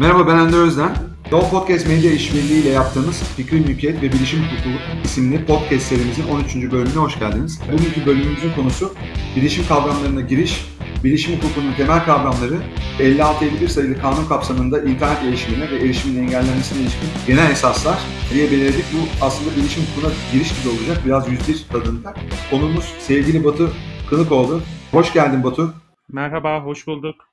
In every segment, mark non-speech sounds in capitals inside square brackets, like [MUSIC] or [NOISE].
Merhaba ben Ender Özden. Doğu Podcast Medya İşbirliği ile yaptığımız Fikri Mülkiyet ve Bilişim Hukuku isimli podcast serimizin 13. bölümüne hoş geldiniz. Bugünkü bölümümüzün konusu bilişim kavramlarına giriş, bilişim hukukunun temel kavramları, 56-51 sayılı kanun kapsamında internet erişimine ve erişimin engellenmesine ilişkin genel esaslar diye belirledik. Bu aslında bilişim hukukuna giriş gibi olacak. Biraz 101 tadında. Konumuz sevgili Batu Kılıkoğlu. Hoş geldin Batu. Merhaba, hoş bulduk.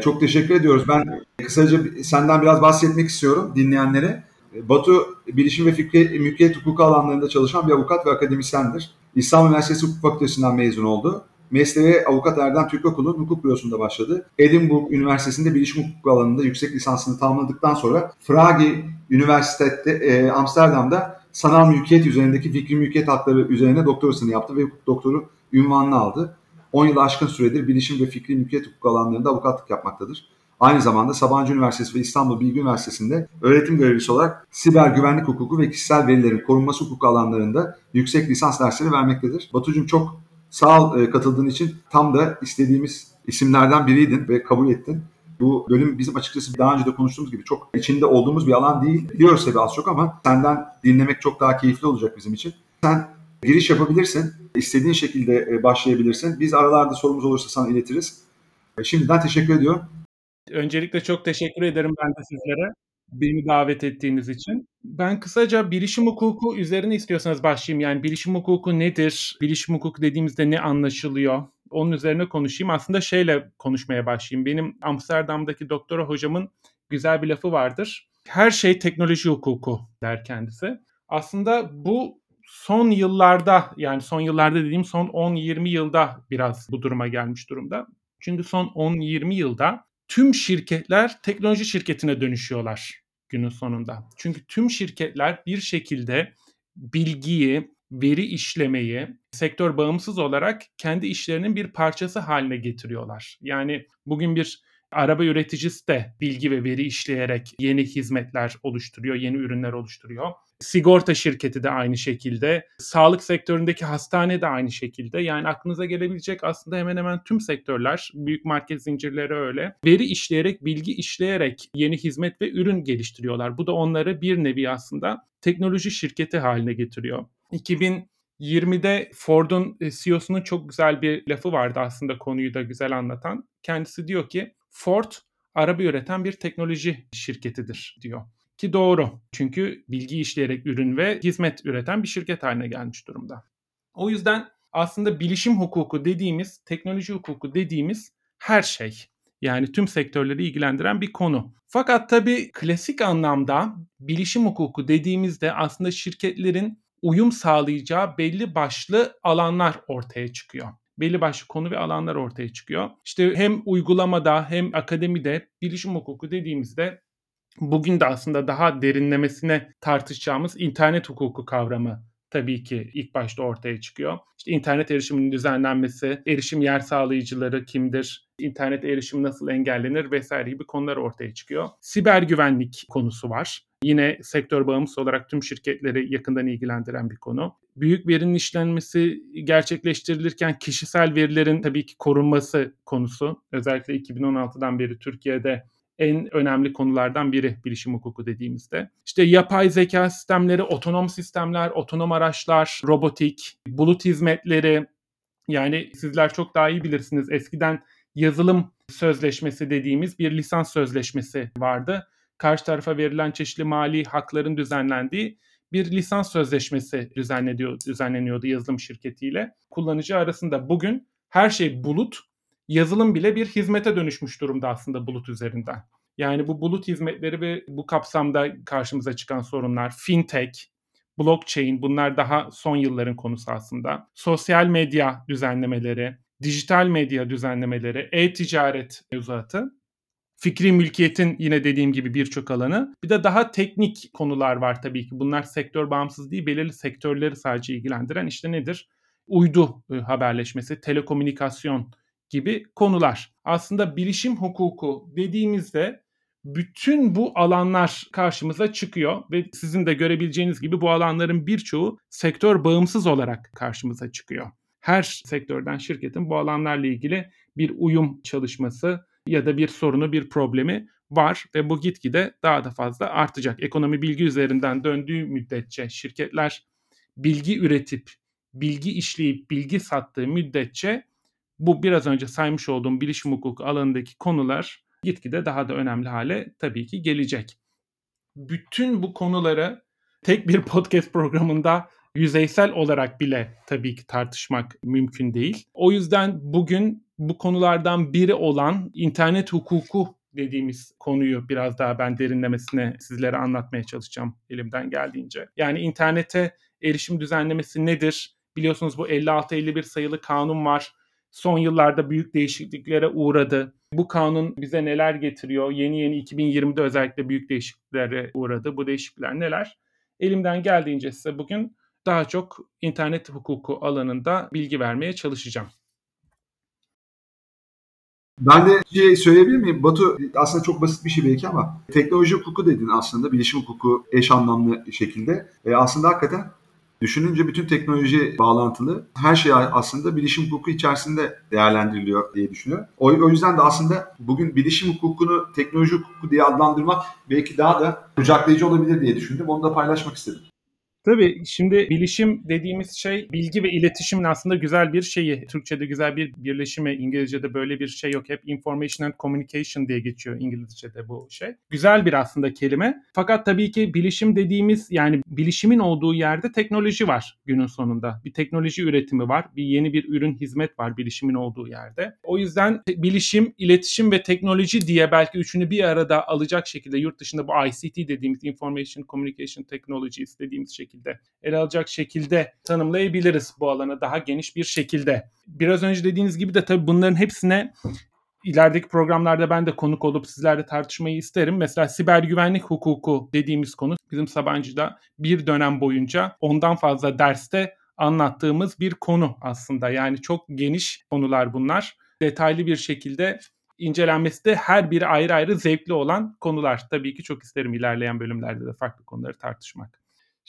Çok teşekkür ediyoruz. Ben kısaca senden biraz bahsetmek istiyorum dinleyenlere. Batu, bilişim ve fikri mülkiyet hukuku alanlarında çalışan bir avukat ve akademisyendir. İstanbul Üniversitesi Hukuk Fakültesinden mezun oldu. Mesleğe avukat Erdem Türkokul'un hukuk bürosunda başladı. Edinburgh Üniversitesi'nde bilişim hukuku alanında yüksek lisansını tamamladıktan sonra Fragi Üniversitesi e, Amsterdam'da sanal mülkiyet üzerindeki fikri mülkiyet hakları üzerine doktorasını yaptı ve hukuk doktoru ünvanını aldı. 10 yıl aşkın süredir bilişim ve fikri mülkiyet hukuku alanlarında avukatlık yapmaktadır. Aynı zamanda Sabancı Üniversitesi ve İstanbul Bilgi Üniversitesi'nde öğretim görevlisi olarak siber güvenlik hukuku ve kişisel verilerin korunması hukuku alanlarında yüksek lisans dersleri vermektedir. Batucuğum çok sağ ol e, katıldığın için tam da istediğimiz isimlerden biriydin ve kabul ettin. Bu bölüm bizim açıkçası daha önce de konuştuğumuz gibi çok içinde olduğumuz bir alan değil. Biliyoruz tabii az çok ama senden dinlemek çok daha keyifli olacak bizim için. Sen giriş yapabilirsin. İstediğin şekilde e, başlayabilirsin. Biz aralarda sorumuz olursa sana iletiriz. E, şimdiden teşekkür ediyorum. Öncelikle çok teşekkür ederim ben de sizlere beni davet ettiğiniz için. Ben kısaca bilişim hukuku üzerine istiyorsanız başlayayım. Yani bilişim hukuku nedir? Bilişim hukuku dediğimizde ne anlaşılıyor? Onun üzerine konuşayım. Aslında şeyle konuşmaya başlayayım. Benim Amsterdam'daki doktora hocamın güzel bir lafı vardır. Her şey teknoloji hukuku der kendisi. Aslında bu son yıllarda yani son yıllarda dediğim son 10-20 yılda biraz bu duruma gelmiş durumda. Çünkü son 10-20 yılda tüm şirketler teknoloji şirketine dönüşüyorlar günün sonunda. Çünkü tüm şirketler bir şekilde bilgiyi, veri işlemeyi sektör bağımsız olarak kendi işlerinin bir parçası haline getiriyorlar. Yani bugün bir araba üreticisi de bilgi ve veri işleyerek yeni hizmetler oluşturuyor, yeni ürünler oluşturuyor. Sigorta şirketi de aynı şekilde. Sağlık sektöründeki hastane de aynı şekilde. Yani aklınıza gelebilecek aslında hemen hemen tüm sektörler, büyük market zincirleri öyle. Veri işleyerek, bilgi işleyerek yeni hizmet ve ürün geliştiriyorlar. Bu da onları bir nevi aslında teknoloji şirketi haline getiriyor. 2020'de Ford'un e, CEO'sunun çok güzel bir lafı vardı aslında konuyu da güzel anlatan. Kendisi diyor ki Ford araba üreten bir teknoloji şirketidir diyor. Ki doğru. Çünkü bilgi işleyerek ürün ve hizmet üreten bir şirket haline gelmiş durumda. O yüzden aslında bilişim hukuku dediğimiz, teknoloji hukuku dediğimiz her şey. Yani tüm sektörleri ilgilendiren bir konu. Fakat tabii klasik anlamda bilişim hukuku dediğimizde aslında şirketlerin uyum sağlayacağı belli başlı alanlar ortaya çıkıyor belli başlı konu ve alanlar ortaya çıkıyor. İşte hem uygulamada hem akademide bilişim hukuku dediğimizde bugün de aslında daha derinlemesine tartışacağımız internet hukuku kavramı tabii ki ilk başta ortaya çıkıyor. İşte internet erişiminin düzenlenmesi, erişim yer sağlayıcıları kimdir, internet erişimi nasıl engellenir vesaire gibi konular ortaya çıkıyor. Siber güvenlik konusu var. Yine sektör bağımsız olarak tüm şirketleri yakından ilgilendiren bir konu. Büyük verinin işlenmesi gerçekleştirilirken kişisel verilerin tabii ki korunması konusu. Özellikle 2016'dan beri Türkiye'de en önemli konulardan biri bilişim hukuku dediğimizde. İşte yapay zeka sistemleri, otonom sistemler, otonom araçlar, robotik, bulut hizmetleri yani sizler çok daha iyi bilirsiniz. Eskiden yazılım sözleşmesi dediğimiz bir lisans sözleşmesi vardı. Karşı tarafa verilen çeşitli mali hakların düzenlendiği bir lisans sözleşmesi düzenleniyor, düzenleniyordu yazılım şirketiyle. Kullanıcı arasında bugün her şey bulut, yazılım bile bir hizmete dönüşmüş durumda aslında bulut üzerinden. Yani bu bulut hizmetleri ve bu kapsamda karşımıza çıkan sorunlar, fintech, blockchain bunlar daha son yılların konusu aslında. Sosyal medya düzenlemeleri, dijital medya düzenlemeleri, e-ticaret mevzuatı, fikri mülkiyetin yine dediğim gibi birçok alanı. Bir de daha teknik konular var tabii ki. Bunlar sektör bağımsız değil, belirli sektörleri sadece ilgilendiren işte nedir? Uydu e, haberleşmesi, telekomünikasyon gibi konular. Aslında bilişim hukuku dediğimizde bütün bu alanlar karşımıza çıkıyor ve sizin de görebileceğiniz gibi bu alanların birçoğu sektör bağımsız olarak karşımıza çıkıyor. Her sektörden şirketin bu alanlarla ilgili bir uyum çalışması ya da bir sorunu, bir problemi var ve bu gitgide daha da fazla artacak. Ekonomi bilgi üzerinden döndüğü müddetçe şirketler bilgi üretip, bilgi işleyip, bilgi sattığı müddetçe bu biraz önce saymış olduğum bilişim hukuku alanındaki konular gitgide daha da önemli hale tabii ki gelecek. Bütün bu konuları tek bir [LAUGHS] podcast programında yüzeysel olarak bile tabii ki tartışmak mümkün değil. O yüzden bugün bu konulardan biri olan internet hukuku dediğimiz konuyu biraz daha ben derinlemesine sizlere anlatmaya çalışacağım elimden geldiğince. Yani internete erişim düzenlemesi nedir? Biliyorsunuz bu 56-51 sayılı kanun var. Son yıllarda büyük değişikliklere uğradı. Bu kanun bize neler getiriyor? Yeni yeni 2020'de özellikle büyük değişikliklere uğradı. Bu değişiklikler neler? Elimden geldiğince size bugün daha çok internet hukuku alanında bilgi vermeye çalışacağım. Ben de şey söyleyebilir miyim? Batu aslında çok basit bir şey belki ama teknoloji hukuku dedin aslında. Bilişim hukuku eş anlamlı şekilde. E aslında hakikaten düşününce bütün teknoloji bağlantılı her şey aslında bilişim hukuku içerisinde değerlendiriliyor diye düşünüyorum. O, o yüzden de aslında bugün bilişim hukukunu teknoloji hukuku diye adlandırmak belki daha da kucaklayıcı olabilir diye düşündüm. Onu da paylaşmak istedim. Tabii şimdi bilişim dediğimiz şey bilgi ve iletişimin aslında güzel bir şeyi. Türkçe'de güzel bir birleşimi, İngilizce'de böyle bir şey yok. Hep information and communication diye geçiyor İngilizce'de bu şey. Güzel bir aslında kelime. Fakat tabii ki bilişim dediğimiz yani bilişimin olduğu yerde teknoloji var günün sonunda. Bir teknoloji üretimi var. Bir yeni bir ürün, hizmet var bilişimin olduğu yerde. O yüzden bilişim, iletişim ve teknoloji diye belki üçünü bir arada alacak şekilde yurt dışında bu ICT dediğimiz Information Communication Technologies dediğimiz şekilde şekilde ele alacak şekilde tanımlayabiliriz bu alanı daha geniş bir şekilde. Biraz önce dediğiniz gibi de tabii bunların hepsine ilerideki programlarda ben de konuk olup sizlerle tartışmayı isterim. Mesela siber güvenlik hukuku dediğimiz konu bizim Sabancı'da bir dönem boyunca ondan fazla derste anlattığımız bir konu aslında. Yani çok geniş konular bunlar. Detaylı bir şekilde incelenmesi de her biri ayrı ayrı zevkli olan konular. Tabii ki çok isterim ilerleyen bölümlerde de farklı konuları tartışmak.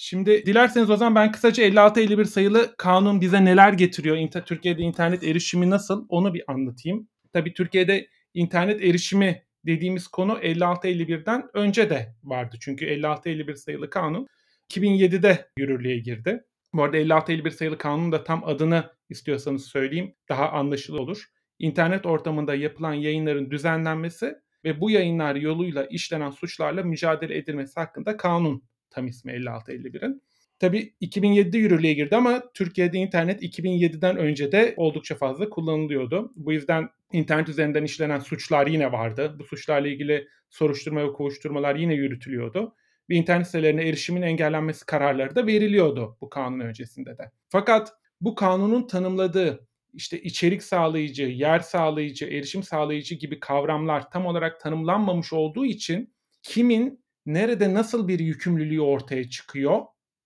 Şimdi dilerseniz o zaman ben kısaca 56-51 sayılı kanun bize neler getiriyor? İnter Türkiye'de internet erişimi nasıl? Onu bir anlatayım. Tabii Türkiye'de internet erişimi dediğimiz konu 56-51'den önce de vardı. Çünkü 56-51 sayılı kanun 2007'de yürürlüğe girdi. Bu arada 56-51 sayılı kanunun da tam adını istiyorsanız söyleyeyim daha anlaşılır olur. İnternet ortamında yapılan yayınların düzenlenmesi ve bu yayınlar yoluyla işlenen suçlarla mücadele edilmesi hakkında kanun tam ismi 5651'in. Tabi 2007'de yürürlüğe girdi ama Türkiye'de internet 2007'den önce de oldukça fazla kullanılıyordu. Bu yüzden internet üzerinden işlenen suçlar yine vardı. Bu suçlarla ilgili soruşturma ve kovuşturmalar yine yürütülüyordu. Ve internet sitelerine erişimin engellenmesi kararları da veriliyordu bu kanun öncesinde de. Fakat bu kanunun tanımladığı işte içerik sağlayıcı, yer sağlayıcı, erişim sağlayıcı gibi kavramlar tam olarak tanımlanmamış olduğu için kimin nerede nasıl bir yükümlülüğü ortaya çıkıyor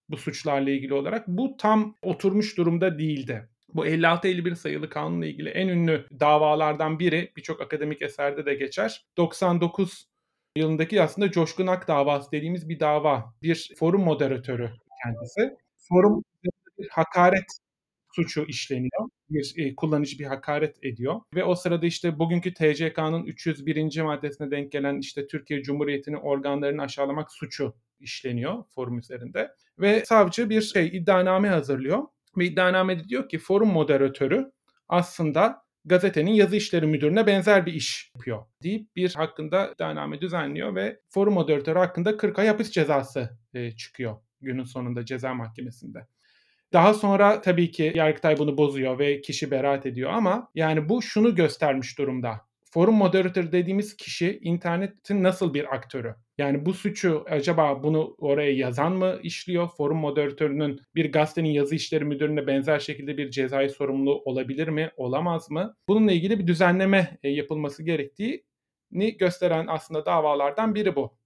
bu suçlarla ilgili olarak bu tam oturmuş durumda değildi. Bu 56-51 sayılı kanunla ilgili en ünlü davalardan biri birçok akademik eserde de geçer. 99 yılındaki aslında Coşkun Ak davası dediğimiz bir dava. Bir forum moderatörü kendisi. Forum hakaret suçu işleniyor. Bir e, kullanıcı bir hakaret ediyor ve o sırada işte bugünkü TCK'nın 301. maddesine denk gelen işte Türkiye Cumhuriyeti'nin organlarını aşağılamak suçu işleniyor forum üzerinde ve savcı bir şey iddianame hazırlıyor ve iddianamede diyor ki forum moderatörü aslında gazetenin yazı işleri müdürüne benzer bir iş yapıyor deyip bir hakkında iddianame düzenliyor ve forum moderatörü hakkında 40 ay hapis cezası e, çıkıyor günün sonunda ceza mahkemesinde. Daha sonra tabii ki Yargıtay bunu bozuyor ve kişi beraat ediyor ama yani bu şunu göstermiş durumda. Forum moderatörü dediğimiz kişi internetin nasıl bir aktörü? Yani bu suçu acaba bunu oraya yazan mı işliyor? Forum moderatörünün bir gazetenin yazı işleri müdürüne benzer şekilde bir cezai sorumluluğu olabilir mi? Olamaz mı? Bununla ilgili bir düzenleme e, yapılması gerektiğini gösteren aslında davalardan biri bu.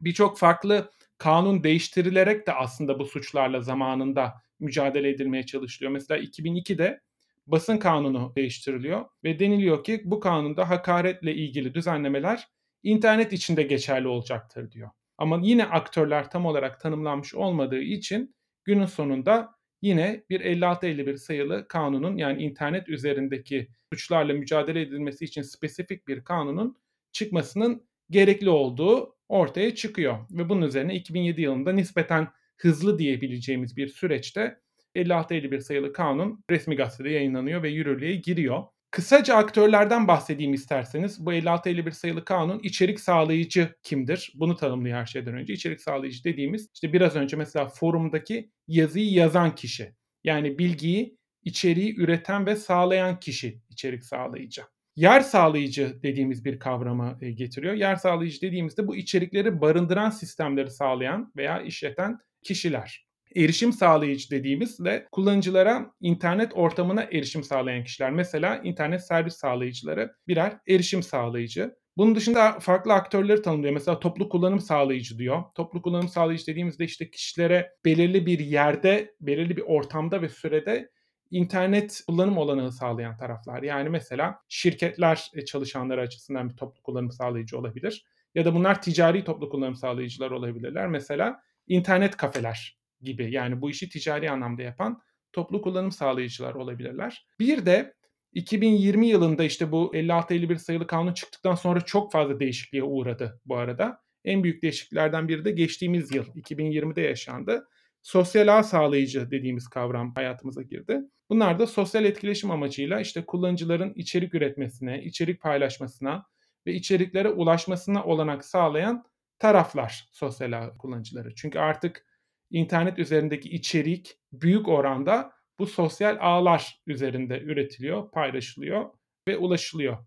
Birçok farklı kanun değiştirilerek de aslında bu suçlarla zamanında mücadele edilmeye çalışılıyor. Mesela 2002'de basın kanunu değiştiriliyor ve deniliyor ki bu kanunda hakaretle ilgili düzenlemeler internet içinde geçerli olacaktır diyor. Ama yine aktörler tam olarak tanımlanmış olmadığı için günün sonunda yine bir 56-51 sayılı kanunun yani internet üzerindeki suçlarla mücadele edilmesi için spesifik bir kanunun çıkmasının gerekli olduğu ortaya çıkıyor. Ve bunun üzerine 2007 yılında nispeten hızlı diyebileceğimiz bir süreçte 56-51 sayılı kanun resmi gazetede yayınlanıyor ve yürürlüğe giriyor. Kısaca aktörlerden bahsedeyim isterseniz. Bu 56-51 sayılı kanun içerik sağlayıcı kimdir? Bunu tanımlıyor her şeyden önce. İçerik sağlayıcı dediğimiz işte biraz önce mesela forumdaki yazıyı yazan kişi. Yani bilgiyi, içeriği üreten ve sağlayan kişi içerik sağlayıcı. Yer sağlayıcı dediğimiz bir kavrama e, getiriyor. Yer sağlayıcı dediğimizde bu içerikleri barındıran sistemleri sağlayan veya işleten kişiler erişim sağlayıcı dediğimiz de kullanıcılara internet ortamına erişim sağlayan kişiler. Mesela internet servis sağlayıcıları birer erişim sağlayıcı. Bunun dışında farklı aktörleri tanımlıyor. Mesela toplu kullanım sağlayıcı diyor. Toplu kullanım sağlayıcı dediğimizde işte kişilere belirli bir yerde, belirli bir ortamda ve sürede internet kullanım olanağı sağlayan taraflar. Yani mesela şirketler e, çalışanları açısından bir toplu kullanım sağlayıcı olabilir. Ya da bunlar ticari toplu kullanım sağlayıcılar olabilirler. Mesela internet kafeler gibi yani bu işi ticari anlamda yapan toplu kullanım sağlayıcılar olabilirler. Bir de 2020 yılında işte bu 56-51 sayılı kanun çıktıktan sonra çok fazla değişikliğe uğradı bu arada. En büyük değişikliklerden biri de geçtiğimiz yıl 2020'de yaşandı. Sosyal ağ sağlayıcı dediğimiz kavram hayatımıza girdi. Bunlar da sosyal etkileşim amacıyla işte kullanıcıların içerik üretmesine, içerik paylaşmasına ve içeriklere ulaşmasına olanak sağlayan taraflar sosyal kullanıcıları. Çünkü artık internet üzerindeki içerik büyük oranda bu sosyal ağlar üzerinde üretiliyor, paylaşılıyor ve ulaşılıyor.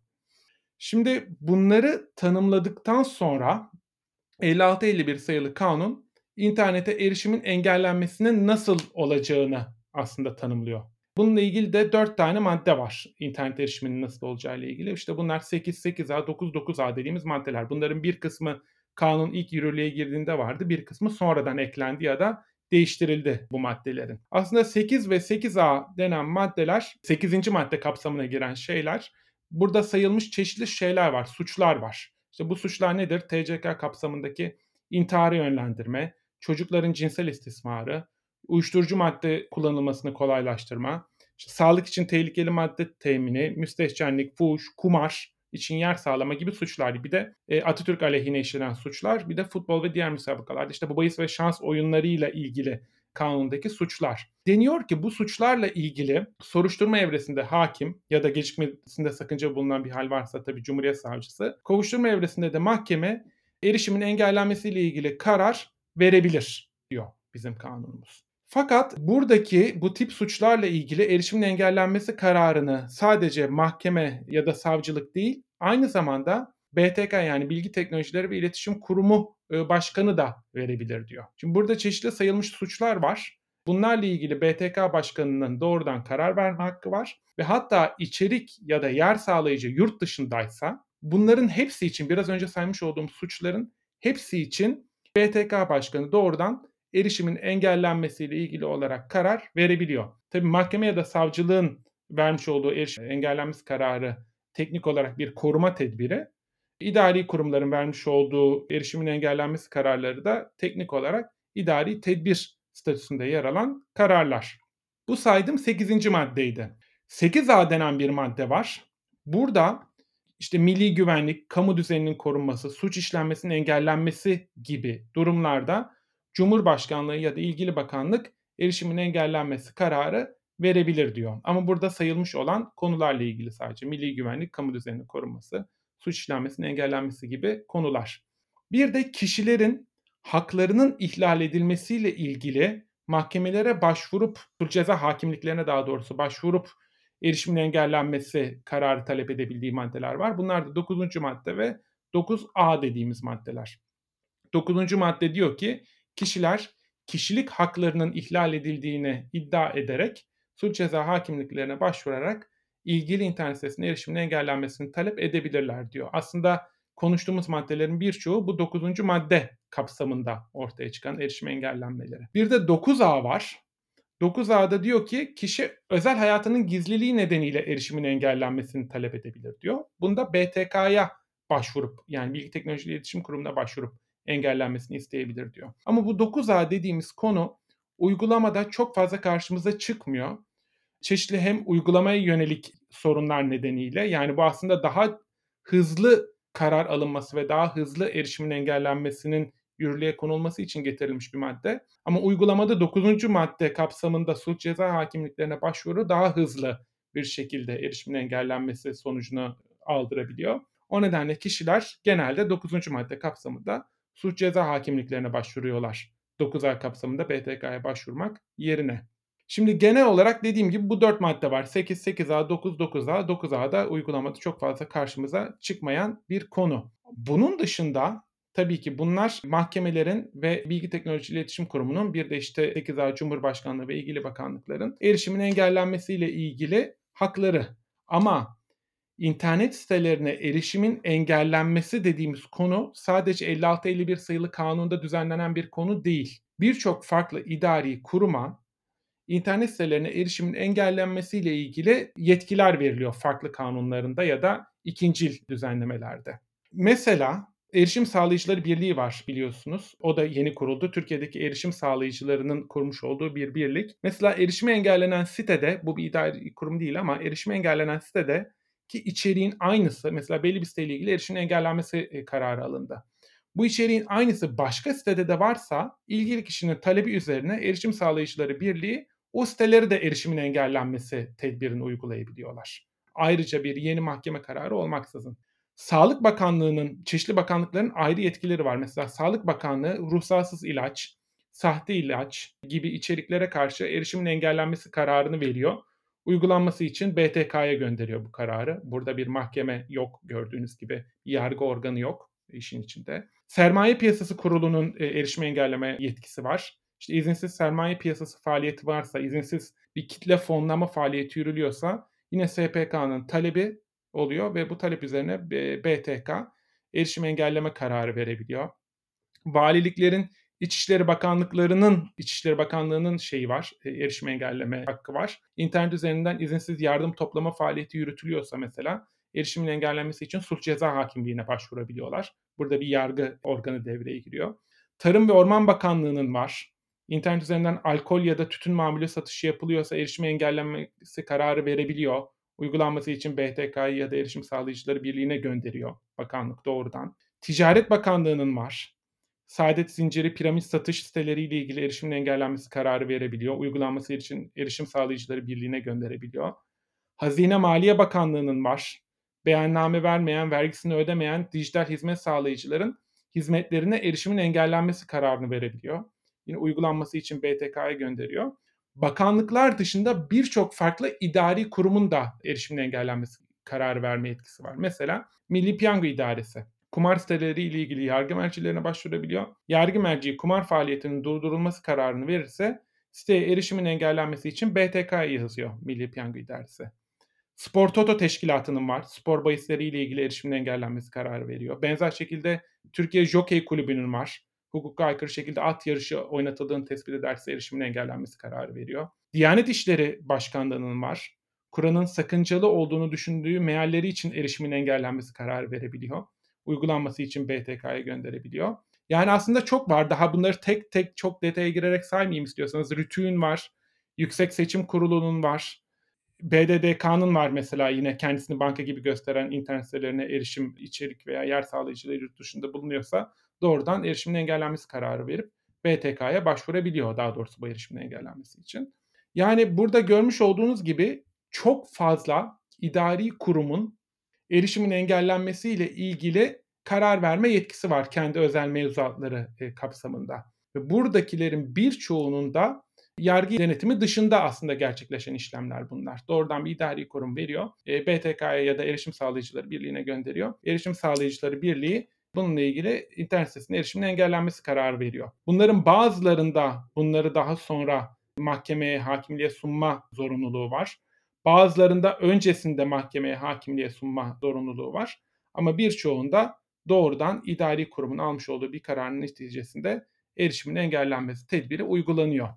Şimdi bunları tanımladıktan sonra 56-51 sayılı kanun internete erişimin engellenmesinin nasıl olacağını aslında tanımlıyor. Bununla ilgili de 4 tane madde var. İnternet erişiminin nasıl olacağı ile ilgili. İşte bunlar 8, 8A, 9, 9A dediğimiz maddeler. Bunların bir kısmı kanun ilk yürürlüğe girdiğinde vardı. Bir kısmı sonradan eklendi ya da değiştirildi bu maddelerin. Aslında 8 ve 8A denen maddeler 8. madde kapsamına giren şeyler. Burada sayılmış çeşitli şeyler var, suçlar var. İşte bu suçlar nedir? TCK kapsamındaki intiharı yönlendirme, çocukların cinsel istismarı, uyuşturucu madde kullanılmasını kolaylaştırma, işte sağlık için tehlikeli madde temini, müstehcenlik, fuhuş, kumar, için yer sağlama gibi suçlar. Bir de e, Atatürk aleyhine işlenen suçlar. Bir de futbol ve diğer müsabakalarda işte bu bahis ve şans oyunlarıyla ilgili kanundaki suçlar. Deniyor ki bu suçlarla ilgili soruşturma evresinde hakim ya da gecikmesinde sakınca bulunan bir hal varsa tabii Cumhuriyet Savcısı, kovuşturma evresinde de mahkeme erişimin engellenmesiyle ilgili karar verebilir diyor bizim kanunumuz. Fakat buradaki bu tip suçlarla ilgili erişimin engellenmesi kararını sadece mahkeme ya da savcılık değil, aynı zamanda BTK yani Bilgi Teknolojileri ve İletişim Kurumu e, Başkanı da verebilir diyor. Şimdi burada çeşitli sayılmış suçlar var. Bunlarla ilgili BTK Başkanı'nın doğrudan karar verme hakkı var ve hatta içerik ya da yer sağlayıcı yurt dışındaysa bunların hepsi için biraz önce saymış olduğum suçların hepsi için BTK Başkanı doğrudan erişimin engellenmesiyle ilgili olarak karar verebiliyor. Tabii mahkeme ya da savcılığın vermiş olduğu erişim engellenmesi kararı teknik olarak bir koruma tedbiri. İdari kurumların vermiş olduğu erişimin engellenmesi kararları da teknik olarak idari tedbir statüsünde yer alan kararlar. Bu saydım 8. maddeydi. 8A denen bir madde var. Burada işte milli güvenlik, kamu düzeninin korunması, suç işlenmesinin engellenmesi gibi durumlarda Cumhurbaşkanlığı ya da ilgili bakanlık erişimin engellenmesi kararı verebilir diyor. Ama burada sayılmış olan konularla ilgili sadece milli güvenlik, kamu düzeninin korunması, suç işlenmesinin engellenmesi gibi konular. Bir de kişilerin haklarının ihlal edilmesiyle ilgili mahkemelere başvurup, Türk Ceza Hakimliklerine daha doğrusu başvurup erişimin engellenmesi kararı talep edebildiği maddeler var. Bunlar da 9. madde ve 9A dediğimiz maddeler. 9. madde diyor ki kişiler kişilik haklarının ihlal edildiğini iddia ederek suç ceza hakimliklerine başvurarak ilgili internet sitesine erişimin engellenmesini talep edebilirler diyor. Aslında konuştuğumuz maddelerin birçoğu bu 9. madde kapsamında ortaya çıkan erişim engellenmeleri. Bir de 9A var. 9A'da diyor ki kişi özel hayatının gizliliği nedeniyle erişimin engellenmesini talep edebilir diyor. Bunda BTK'ya başvurup yani Bilgi Teknoloji İletişim Kurumu'na başvurup engellenmesini isteyebilir diyor. Ama bu 9A dediğimiz konu uygulamada çok fazla karşımıza çıkmıyor. Çeşitli hem uygulamaya yönelik sorunlar nedeniyle yani bu aslında daha hızlı karar alınması ve daha hızlı erişimin engellenmesinin yürürlüğe konulması için getirilmiş bir madde. Ama uygulamada 9. madde kapsamında suç ceza hakimliklerine başvuru daha hızlı bir şekilde erişimin engellenmesi sonucunu aldırabiliyor. O nedenle kişiler genelde 9. madde kapsamında suç ceza hakimliklerine başvuruyorlar. 9 ay kapsamında BTK'ya başvurmak yerine. Şimdi genel olarak dediğim gibi bu 4 madde var. 8, 8A, 9, 9A. 9A'da uygulamada çok fazla karşımıza çıkmayan bir konu. Bunun dışında tabii ki bunlar mahkemelerin ve Bilgi Teknoloji İletişim Kurumu'nun bir de işte 8A Cumhurbaşkanlığı ve ilgili bakanlıkların erişimin engellenmesiyle ilgili hakları. Ama internet sitelerine erişimin engellenmesi dediğimiz konu sadece 56-51 sayılı kanunda düzenlenen bir konu değil. Birçok farklı idari kuruma internet sitelerine erişimin engellenmesiyle ilgili yetkiler veriliyor farklı kanunlarında ya da ikincil düzenlemelerde. Mesela Erişim Sağlayıcıları Birliği var biliyorsunuz. O da yeni kuruldu. Türkiye'deki erişim sağlayıcılarının kurmuş olduğu bir birlik. Mesela erişime engellenen sitede, bu bir idari kurum değil ama erişime engellenen sitede ki içeriğin aynısı, mesela belli bir siteyle ilgili erişimin engellenmesi e, kararı alındı. Bu içeriğin aynısı başka sitede de varsa ilgili kişinin talebi üzerine Erişim Sağlayıcıları Birliği o siteleri de erişimin engellenmesi tedbirini uygulayabiliyorlar. Ayrıca bir yeni mahkeme kararı olmaksızın. Sağlık Bakanlığı'nın, çeşitli bakanlıkların ayrı yetkileri var. Mesela Sağlık Bakanlığı ruhsatsız ilaç, sahte ilaç gibi içeriklere karşı erişimin engellenmesi kararını veriyor. Uygulanması için BTK'ya gönderiyor bu kararı. Burada bir mahkeme yok gördüğünüz gibi. Yargı organı yok işin içinde. Sermaye Piyasası Kurulu'nun e, erişime engelleme yetkisi var. İşte izinsiz sermaye piyasası faaliyeti varsa, izinsiz bir kitle fonlama faaliyeti yürülüyorsa yine SPK'nın talebi oluyor ve bu talep üzerine BTK erişim engelleme kararı verebiliyor. Valiliklerin İçişleri Bakanlıklarının İçişleri Bakanlığı'nın şeyi var, e, erişim engelleme hakkı var. İnternet üzerinden izinsiz yardım toplama faaliyeti yürütülüyorsa mesela erişimin engellenmesi için suç ceza hakimliğine başvurabiliyorlar. Burada bir yargı organı devreye giriyor. Tarım ve Orman Bakanlığı'nın var. İnternet üzerinden alkol ya da tütün mamülü satışı yapılıyorsa erişime engellenmesi kararı verebiliyor uygulanması için BTK'yı ya da Erişim Sağlayıcıları Birliği'ne gönderiyor bakanlık doğrudan. Ticaret Bakanlığı'nın var. Saadet zinciri piramit satış siteleriyle ilgili erişimin engellenmesi kararı verebiliyor. Uygulanması için Erişim Sağlayıcıları Birliği'ne gönderebiliyor. Hazine Maliye Bakanlığı'nın var. Beyanname vermeyen, vergisini ödemeyen dijital hizmet sağlayıcıların hizmetlerine erişimin engellenmesi kararını verebiliyor. Yine uygulanması için BTK'ya gönderiyor bakanlıklar dışında birçok farklı idari kurumun da erişimin engellenmesi kararı verme etkisi var. Mesela Milli Piyango İdaresi kumar siteleri ile ilgili yargı mercilerine başvurabiliyor. Yargı merci kumar faaliyetinin durdurulması kararını verirse siteye erişimin engellenmesi için BTK'ya yazıyor Milli Piyango İdaresi. Spor Toto Teşkilatı'nın var. Spor bahisleri ile ilgili erişimin engellenmesi kararı veriyor. Benzer şekilde Türkiye Jockey Kulübü'nün var hukuka aykırı şekilde at yarışı oynatıldığını tespit ederse erişimin engellenmesi kararı veriyor. Diyanet İşleri Başkanlığı'nın var. Kur'an'ın sakıncalı olduğunu düşündüğü mealleri için erişimin engellenmesi kararı verebiliyor. Uygulanması için BTK'ya gönderebiliyor. Yani aslında çok var. Daha bunları tek tek çok detaya girerek saymayayım istiyorsanız. Rütü'nün var. Yüksek Seçim Kurulu'nun var. BDDK'nın var mesela yine kendisini banka gibi gösteren internet sitelerine erişim, içerik veya yer sağlayıcıları yurt dışında bulunuyorsa doğrudan erişimin engellenmesi kararı verip BTK'ya başvurabiliyor daha doğrusu bu erişimin engellenmesi için. Yani burada görmüş olduğunuz gibi çok fazla idari kurumun erişimin engellenmesiyle ilgili karar verme yetkisi var kendi özel mevzuatları e, kapsamında. Ve buradakilerin birçoğunun da yargı denetimi dışında aslında gerçekleşen işlemler bunlar. Doğrudan bir idari kurum veriyor. E, BTK'ya ya da Erişim Sağlayıcıları Birliği'ne gönderiyor. Erişim Sağlayıcıları Birliği bununla ilgili internet sitesinin erişimin engellenmesi kararı veriyor. Bunların bazılarında bunları daha sonra mahkemeye, hakimliğe sunma zorunluluğu var. Bazılarında öncesinde mahkemeye, hakimliğe sunma zorunluluğu var. Ama birçoğunda doğrudan idari kurumun almış olduğu bir kararın neticesinde erişimin engellenmesi tedbiri uygulanıyor.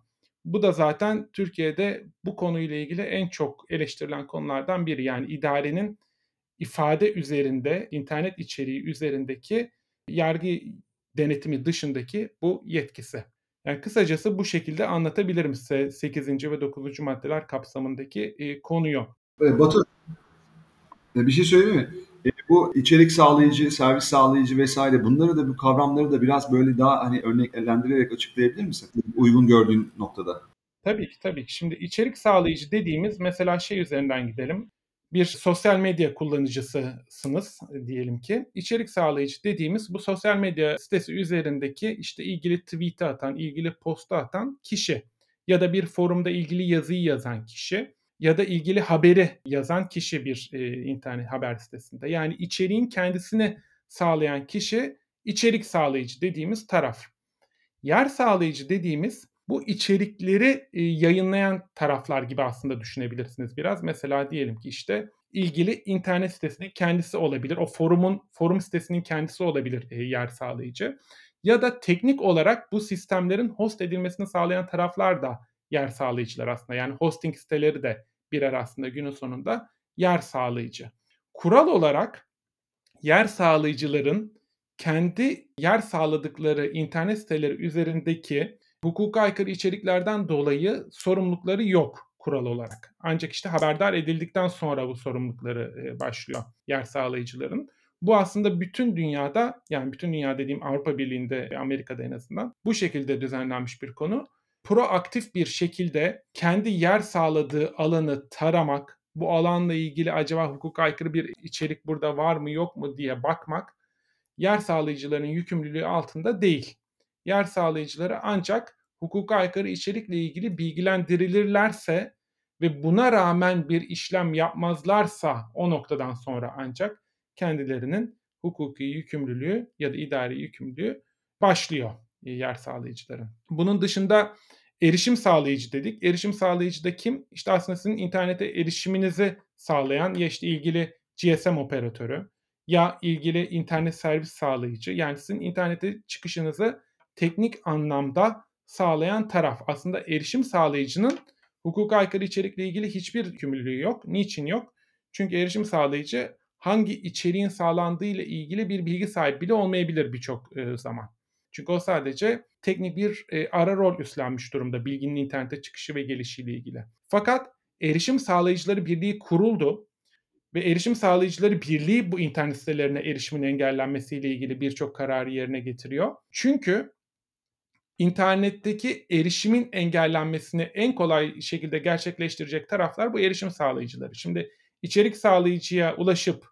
Bu da zaten Türkiye'de bu konuyla ilgili en çok eleştirilen konulardan biri. Yani idarenin ifade üzerinde, internet içeriği üzerindeki yargı denetimi dışındaki bu yetkisi. Yani kısacası bu şekilde anlatabilirim size 8. ve 9. maddeler kapsamındaki e, konuyu. Batu, bir şey söyleyeyim mi? Bu içerik sağlayıcı, servis sağlayıcı vesaire bunları da bu kavramları da biraz böyle daha hani örneklendirerek açıklayabilir misin? Uygun gördüğün noktada. Tabii ki, tabii ki. Şimdi içerik sağlayıcı dediğimiz mesela şey üzerinden gidelim. Bir sosyal medya kullanıcısısınız diyelim ki. İçerik sağlayıcı dediğimiz bu sosyal medya sitesi üzerindeki işte ilgili tweet'i atan, ilgili post'u atan kişi ya da bir forumda ilgili yazıyı yazan kişi ya da ilgili haberi yazan kişi bir e, internet haber sitesinde. Yani içeriğin kendisini sağlayan kişi içerik sağlayıcı dediğimiz taraf. Yer sağlayıcı dediğimiz bu içerikleri e, yayınlayan taraflar gibi aslında düşünebilirsiniz biraz. Mesela diyelim ki işte ilgili internet sitesinin kendisi olabilir. O forumun forum sitesinin kendisi olabilir e, yer sağlayıcı. Ya da teknik olarak bu sistemlerin host edilmesini sağlayan taraflar da yer sağlayıcılar aslında. Yani hosting siteleri de birer aslında günün sonunda yer sağlayıcı. Kural olarak yer sağlayıcıların kendi yer sağladıkları internet siteleri üzerindeki hukuka aykırı içeriklerden dolayı sorumlulukları yok kural olarak. Ancak işte haberdar edildikten sonra bu sorumlulukları başlıyor yer sağlayıcıların. Bu aslında bütün dünyada yani bütün dünya dediğim Avrupa Birliği'nde Amerika'da en azından bu şekilde düzenlenmiş bir konu. Proaktif bir şekilde kendi yer sağladığı alanı taramak, bu alanla ilgili acaba hukuka aykırı bir içerik burada var mı yok mu diye bakmak yer sağlayıcıların yükümlülüğü altında değil. Yer sağlayıcıları ancak hukuka aykırı içerikle ilgili bilgilendirilirlerse ve buna rağmen bir işlem yapmazlarsa o noktadan sonra ancak kendilerinin hukuki yükümlülüğü ya da idari yükümlülüğü başlıyor yer sağlayıcıların. Bunun dışında erişim sağlayıcı dedik. Erişim sağlayıcı da kim? İşte aslında sizin internete erişiminizi sağlayan ya işte ilgili GSM operatörü ya ilgili internet servis sağlayıcı. Yani sizin internete çıkışınızı teknik anlamda sağlayan taraf. Aslında erişim sağlayıcının hukuka aykırı içerikle ilgili hiçbir yükümlülüğü yok. Niçin yok? Çünkü erişim sağlayıcı hangi içeriğin sağlandığı ile ilgili bir bilgi sahibi bile olmayabilir birçok e, zaman. Çünkü o sadece teknik bir e, ara rol üstlenmiş durumda bilginin internete çıkışı ve gelişiyle ilgili. Fakat Erişim Sağlayıcıları Birliği kuruldu ve Erişim Sağlayıcıları Birliği bu internet sitelerine erişimin engellenmesiyle ilgili birçok kararı yerine getiriyor. Çünkü internetteki erişimin engellenmesini en kolay şekilde gerçekleştirecek taraflar bu erişim sağlayıcıları. Şimdi içerik sağlayıcıya ulaşıp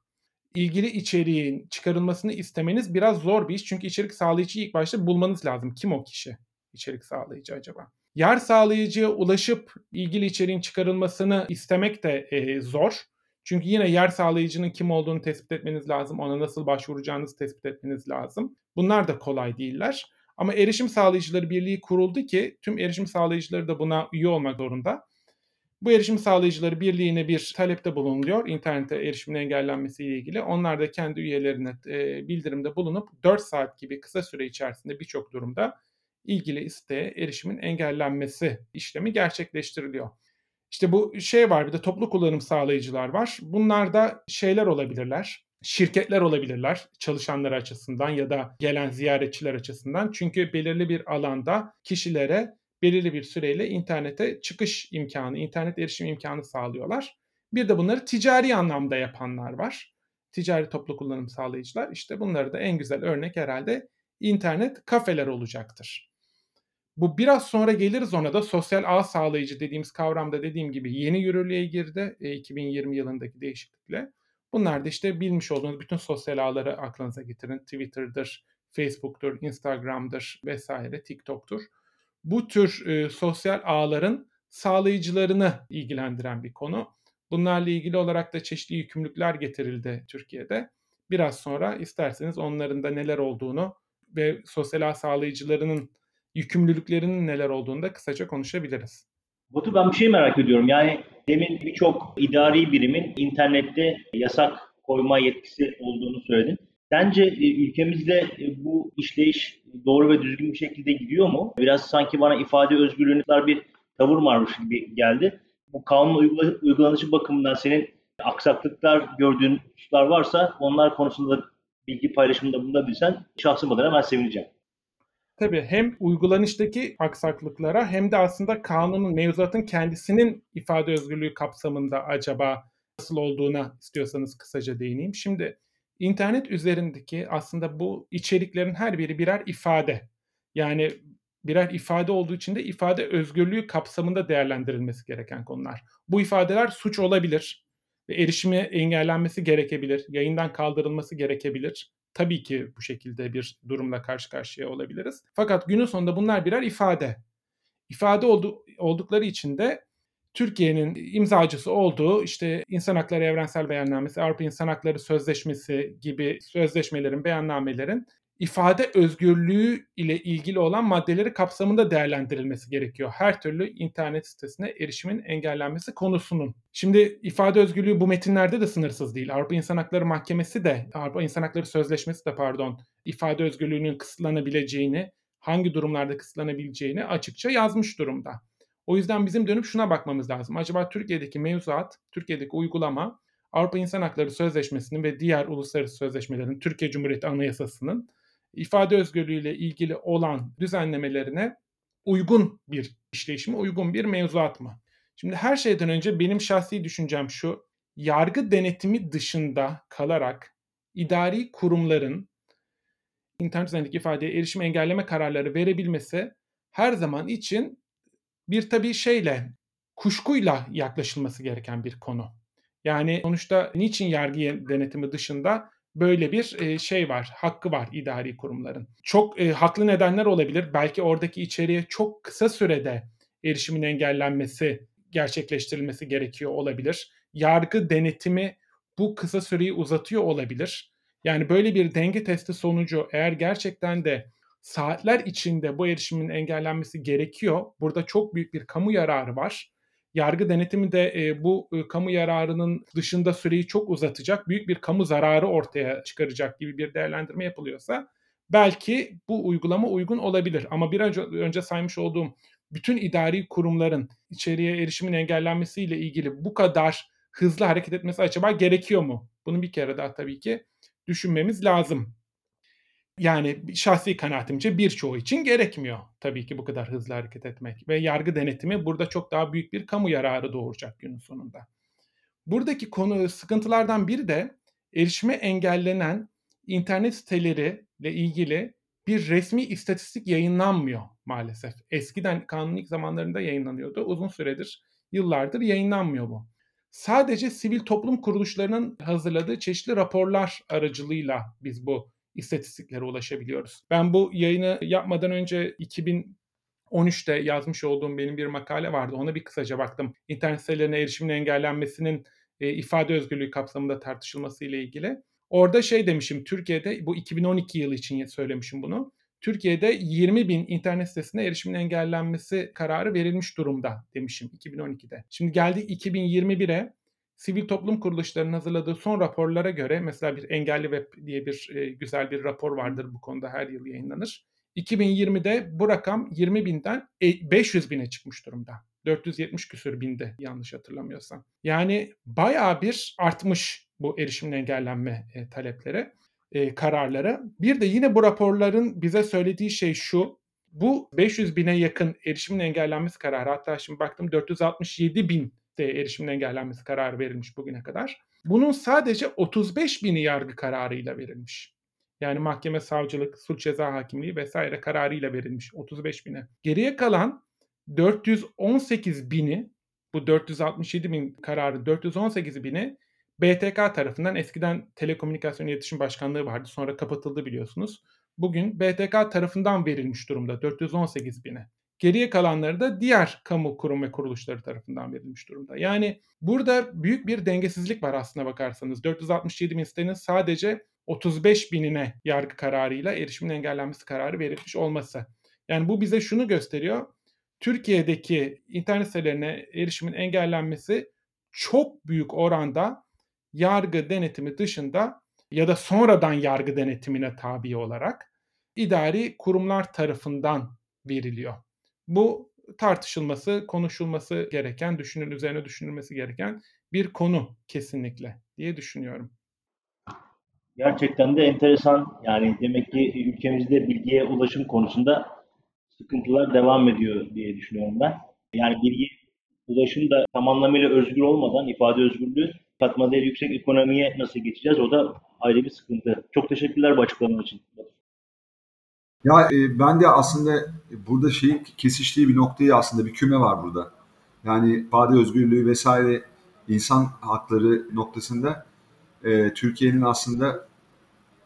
ilgili içeriğin çıkarılmasını istemeniz biraz zor bir iş. Çünkü içerik sağlayıcıyı ilk başta bulmanız lazım. Kim o kişi? İçerik sağlayıcı acaba? Yer sağlayıcıya ulaşıp ilgili içeriğin çıkarılmasını istemek de e, zor. Çünkü yine yer sağlayıcının kim olduğunu tespit etmeniz lazım. Ona nasıl başvuracağınızı tespit etmeniz lazım. Bunlar da kolay değiller. Ama Erişim Sağlayıcıları Birliği kuruldu ki tüm erişim sağlayıcıları da buna üye olmak zorunda. Bu erişim sağlayıcıları birliğine bir talepte bulunuyor internete erişimin engellenmesiyle ilgili. Onlar da kendi üyelerine e, bildirimde bulunup 4 saat gibi kısa süre içerisinde birçok durumda ilgili isteğe erişimin engellenmesi işlemi gerçekleştiriliyor. İşte bu şey var bir de toplu kullanım sağlayıcılar var. Bunlar da şeyler olabilirler. Şirketler olabilirler çalışanlar açısından ya da gelen ziyaretçiler açısından. Çünkü belirli bir alanda kişilere belirli bir süreyle internete çıkış imkanı, internet erişim imkanı sağlıyorlar. Bir de bunları ticari anlamda yapanlar var. Ticari toplu kullanım sağlayıcılar. İşte bunları da en güzel örnek herhalde internet kafeler olacaktır. Bu biraz sonra geliriz ona da sosyal ağ sağlayıcı dediğimiz kavramda dediğim gibi yeni yürürlüğe girdi 2020 yılındaki değişiklikle. Bunlar da işte bilmiş olduğunuz bütün sosyal ağları aklınıza getirin. Twitter'dır, Facebook'tur, Instagram'dır vesaire, TikTok'tur bu tür e, sosyal ağların sağlayıcılarını ilgilendiren bir konu. Bunlarla ilgili olarak da çeşitli yükümlülükler getirildi Türkiye'de. Biraz sonra isterseniz onların da neler olduğunu ve sosyal ağ sağlayıcılarının yükümlülüklerinin neler olduğunu da kısaca konuşabiliriz. Batu ben bir şey merak ediyorum. Yani demin birçok idari birimin internette yasak koyma yetkisi olduğunu söyledin. Sence e, ülkemizde e, bu işleyiş doğru ve düzgün bir şekilde gidiyor mu? Biraz sanki bana ifade özgürlüğüne bir tavır varmış gibi geldi. Bu kanun uygulanışı bakımından senin aksaklıklar gördüğün hususlar varsa onlar konusunda bilgi paylaşımında bulunabilirsen şahsım adına ben sevineceğim. Tabii hem uygulanıştaki aksaklıklara hem de aslında kanunun, mevzuatın kendisinin ifade özgürlüğü kapsamında acaba nasıl olduğuna istiyorsanız kısaca değineyim. Şimdi İnternet üzerindeki aslında bu içeriklerin her biri birer ifade. Yani birer ifade olduğu için de ifade özgürlüğü kapsamında değerlendirilmesi gereken konular. Bu ifadeler suç olabilir ve erişimi engellenmesi gerekebilir, yayından kaldırılması gerekebilir. Tabii ki bu şekilde bir durumla karşı karşıya olabiliriz. Fakat günün sonunda bunlar birer ifade. İfade oldu, oldukları için de Türkiye'nin imzacısı olduğu işte İnsan Hakları Evrensel Beyannamesi, Avrupa İnsan Hakları Sözleşmesi gibi sözleşmelerin, beyannamelerin ifade özgürlüğü ile ilgili olan maddeleri kapsamında değerlendirilmesi gerekiyor. Her türlü internet sitesine erişimin engellenmesi konusunun. Şimdi ifade özgürlüğü bu metinlerde de sınırsız değil. Avrupa İnsan Hakları Mahkemesi de, Avrupa İnsan Hakları Sözleşmesi de pardon, ifade özgürlüğünün kısıtlanabileceğini, hangi durumlarda kısıtlanabileceğini açıkça yazmış durumda. O yüzden bizim dönüp şuna bakmamız lazım. Acaba Türkiye'deki mevzuat, Türkiye'deki uygulama Avrupa İnsan Hakları Sözleşmesi'nin ve diğer uluslararası sözleşmelerin, Türkiye Cumhuriyeti Anayasası'nın ifade özgürlüğüyle ilgili olan düzenlemelerine uygun bir işleyişi mi, uygun bir mevzuat mı? Şimdi her şeyden önce benim şahsi düşüncem şu, yargı denetimi dışında kalarak idari kurumların internet üzerindeki ifadeye erişim engelleme kararları verebilmesi her zaman için bir tabii şeyle, kuşkuyla yaklaşılması gereken bir konu. Yani sonuçta niçin yargı denetimi dışında böyle bir şey var, hakkı var idari kurumların. Çok haklı nedenler olabilir. Belki oradaki içeriğe çok kısa sürede erişimin engellenmesi, gerçekleştirilmesi gerekiyor olabilir. Yargı denetimi bu kısa süreyi uzatıyor olabilir. Yani böyle bir denge testi sonucu eğer gerçekten de saatler içinde bu erişimin engellenmesi gerekiyor. Burada çok büyük bir kamu yararı var. Yargı denetimi de e, bu e, kamu yararının dışında süreyi çok uzatacak, büyük bir kamu zararı ortaya çıkaracak gibi bir değerlendirme yapılıyorsa belki bu uygulama uygun olabilir. Ama bir önce, önce saymış olduğum bütün idari kurumların içeriye erişimin engellenmesiyle ilgili bu kadar hızlı hareket etmesi acaba gerekiyor mu? Bunu bir kere daha tabii ki düşünmemiz lazım. Yani şahsi kanaatimce birçoğu için gerekmiyor tabii ki bu kadar hızlı hareket etmek ve yargı denetimi burada çok daha büyük bir kamu yararı doğuracak günün sonunda. Buradaki konu sıkıntılardan biri de erişime engellenen internet siteleri ile ilgili bir resmi istatistik yayınlanmıyor maalesef. Eskiden kanun ilk zamanlarında yayınlanıyordu. Uzun süredir, yıllardır yayınlanmıyor bu. Sadece sivil toplum kuruluşlarının hazırladığı çeşitli raporlar aracılığıyla biz bu istatistiklere ulaşabiliyoruz. Ben bu yayını yapmadan önce 2013'te yazmış olduğum benim bir makale vardı. Ona bir kısaca baktım. İnternet sitelerine erişimin engellenmesinin e, ifade özgürlüğü kapsamında tartışılması ile ilgili. Orada şey demişim Türkiye'de bu 2012 yılı için söylemişim bunu. Türkiye'de 20 bin internet sitesine erişimin engellenmesi kararı verilmiş durumda demişim 2012'de. Şimdi geldik 2021'e sivil toplum kuruluşlarının hazırladığı son raporlara göre mesela bir engelli web diye bir e, güzel bir rapor vardır bu konuda her yıl yayınlanır. 2020'de bu rakam 20 binden 500 bine çıkmış durumda. 470 küsür binde yanlış hatırlamıyorsam. Yani bayağı bir artmış bu erişimin engellenme e, talepleri, e, kararları. Bir de yine bu raporların bize söylediği şey şu. Bu 500 bine yakın erişimin engellenmesi kararı hatta şimdi baktım 467 bin de erişimin engellenmesi kararı verilmiş bugüne kadar. Bunun sadece 35 bini yargı kararıyla verilmiş. Yani mahkeme, savcılık, suç ceza hakimliği vesaire kararıyla verilmiş 35 bine. Geriye kalan 418 bini, bu 467 bin kararı 418 bini BTK tarafından eskiden Telekomünikasyon İletişim Başkanlığı vardı. Sonra kapatıldı biliyorsunuz. Bugün BTK tarafından verilmiş durumda 418 bine. Geriye kalanları da diğer kamu kurum ve kuruluşları tarafından verilmiş durumda. Yani burada büyük bir dengesizlik var aslına bakarsanız. 467 bin sitenin sadece 35 binine yargı kararıyla erişimin engellenmesi kararı verilmiş olması. Yani bu bize şunu gösteriyor. Türkiye'deki internet sitelerine erişimin engellenmesi çok büyük oranda yargı denetimi dışında ya da sonradan yargı denetimine tabi olarak idari kurumlar tarafından veriliyor. Bu tartışılması, konuşulması gereken, düşünün üzerine düşünülmesi gereken bir konu kesinlikle diye düşünüyorum. Gerçekten de enteresan. Yani demek ki ülkemizde bilgiye ulaşım konusunda sıkıntılar devam ediyor diye düşünüyorum ben. Yani bilgi ulaşım da tam anlamıyla özgür olmadan ifade özgürlüğü katma değeri yüksek ekonomiye nasıl geçeceğiz o da ayrı bir sıkıntı. Çok teşekkürler bu açıklama için. Ya e, ben de aslında burada şeyin kesiştiği bir noktayı aslında bir küme var burada. Yani ifade özgürlüğü vesaire insan hakları noktasında e, Türkiye'nin aslında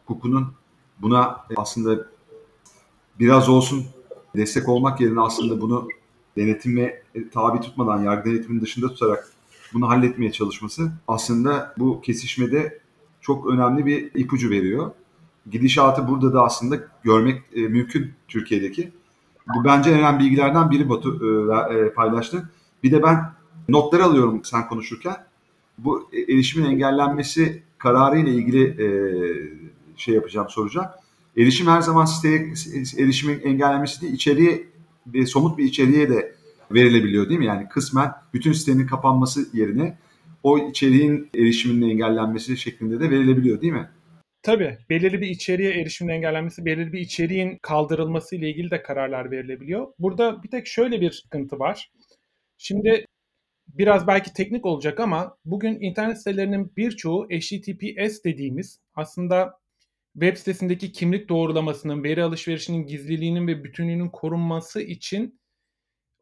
hukukunun buna aslında biraz olsun destek olmak yerine aslında bunu denetime tabi tutmadan, yargı denetiminin dışında tutarak bunu halletmeye çalışması aslında bu kesişmede çok önemli bir ipucu veriyor. Gidişatı burada da aslında görmek e, mümkün Türkiye'deki. Bence en önemli bilgilerden biri Batu e, e, paylaştı. Bir de ben notları alıyorum sen konuşurken. Bu erişimin engellenmesi kararı ile ilgili e, şey yapacağım, soracağım. Erişim her zaman siteye erişimin engellenmesi değil, içeriye bir somut bir içeriğe de verilebiliyor değil mi? Yani kısmen bütün sitenin kapanması yerine o içeriğin erişiminin engellenmesi şeklinde de verilebiliyor değil mi? Tabii. Belirli bir içeriğe erişimin engellenmesi, belirli bir içeriğin kaldırılması ile ilgili de kararlar verilebiliyor. Burada bir tek şöyle bir sıkıntı var. Şimdi biraz belki teknik olacak ama bugün internet sitelerinin birçoğu HTTPS dediğimiz aslında web sitesindeki kimlik doğrulamasının, veri alışverişinin gizliliğinin ve bütünlüğünün korunması için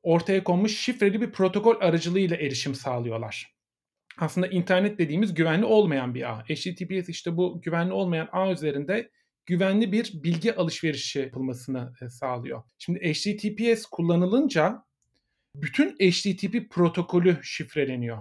ortaya konmuş şifreli bir protokol aracılığıyla erişim sağlıyorlar. Aslında internet dediğimiz güvenli olmayan bir ağ. HTTPS işte bu güvenli olmayan ağ üzerinde güvenli bir bilgi alışverişi yapılmasını e, sağlıyor. Şimdi HTTPS kullanılınca bütün HTTP protokolü şifreleniyor.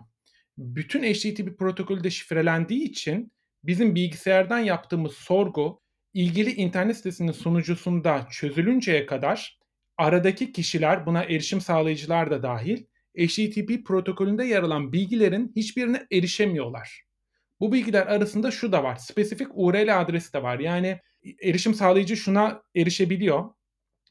Bütün HTTP protokolü de şifrelendiği için bizim bilgisayardan yaptığımız sorgu ilgili internet sitesinin sunucusunda çözülünceye kadar aradaki kişiler buna erişim sağlayıcılar da dahil HTTP protokolünde yer alan bilgilerin hiçbirine erişemiyorlar. Bu bilgiler arasında şu da var. Spesifik URL adresi de var. Yani erişim sağlayıcı şuna erişebiliyor.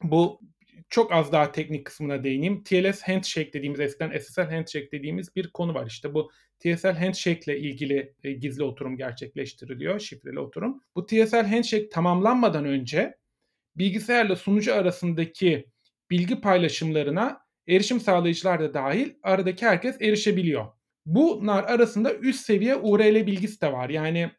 Bu çok az daha teknik kısmına değineyim. TLS Handshake dediğimiz eskiden SSL Handshake dediğimiz bir konu var. İşte bu TSL Handshake ile ilgili e, gizli oturum gerçekleştiriliyor, şifreli oturum. Bu TSL Handshake tamamlanmadan önce bilgisayarla sunucu arasındaki bilgi paylaşımlarına erişim sağlayıcılar da dahil aradaki herkes erişebiliyor. Bunlar arasında üst seviye URL bilgisi de var. Yani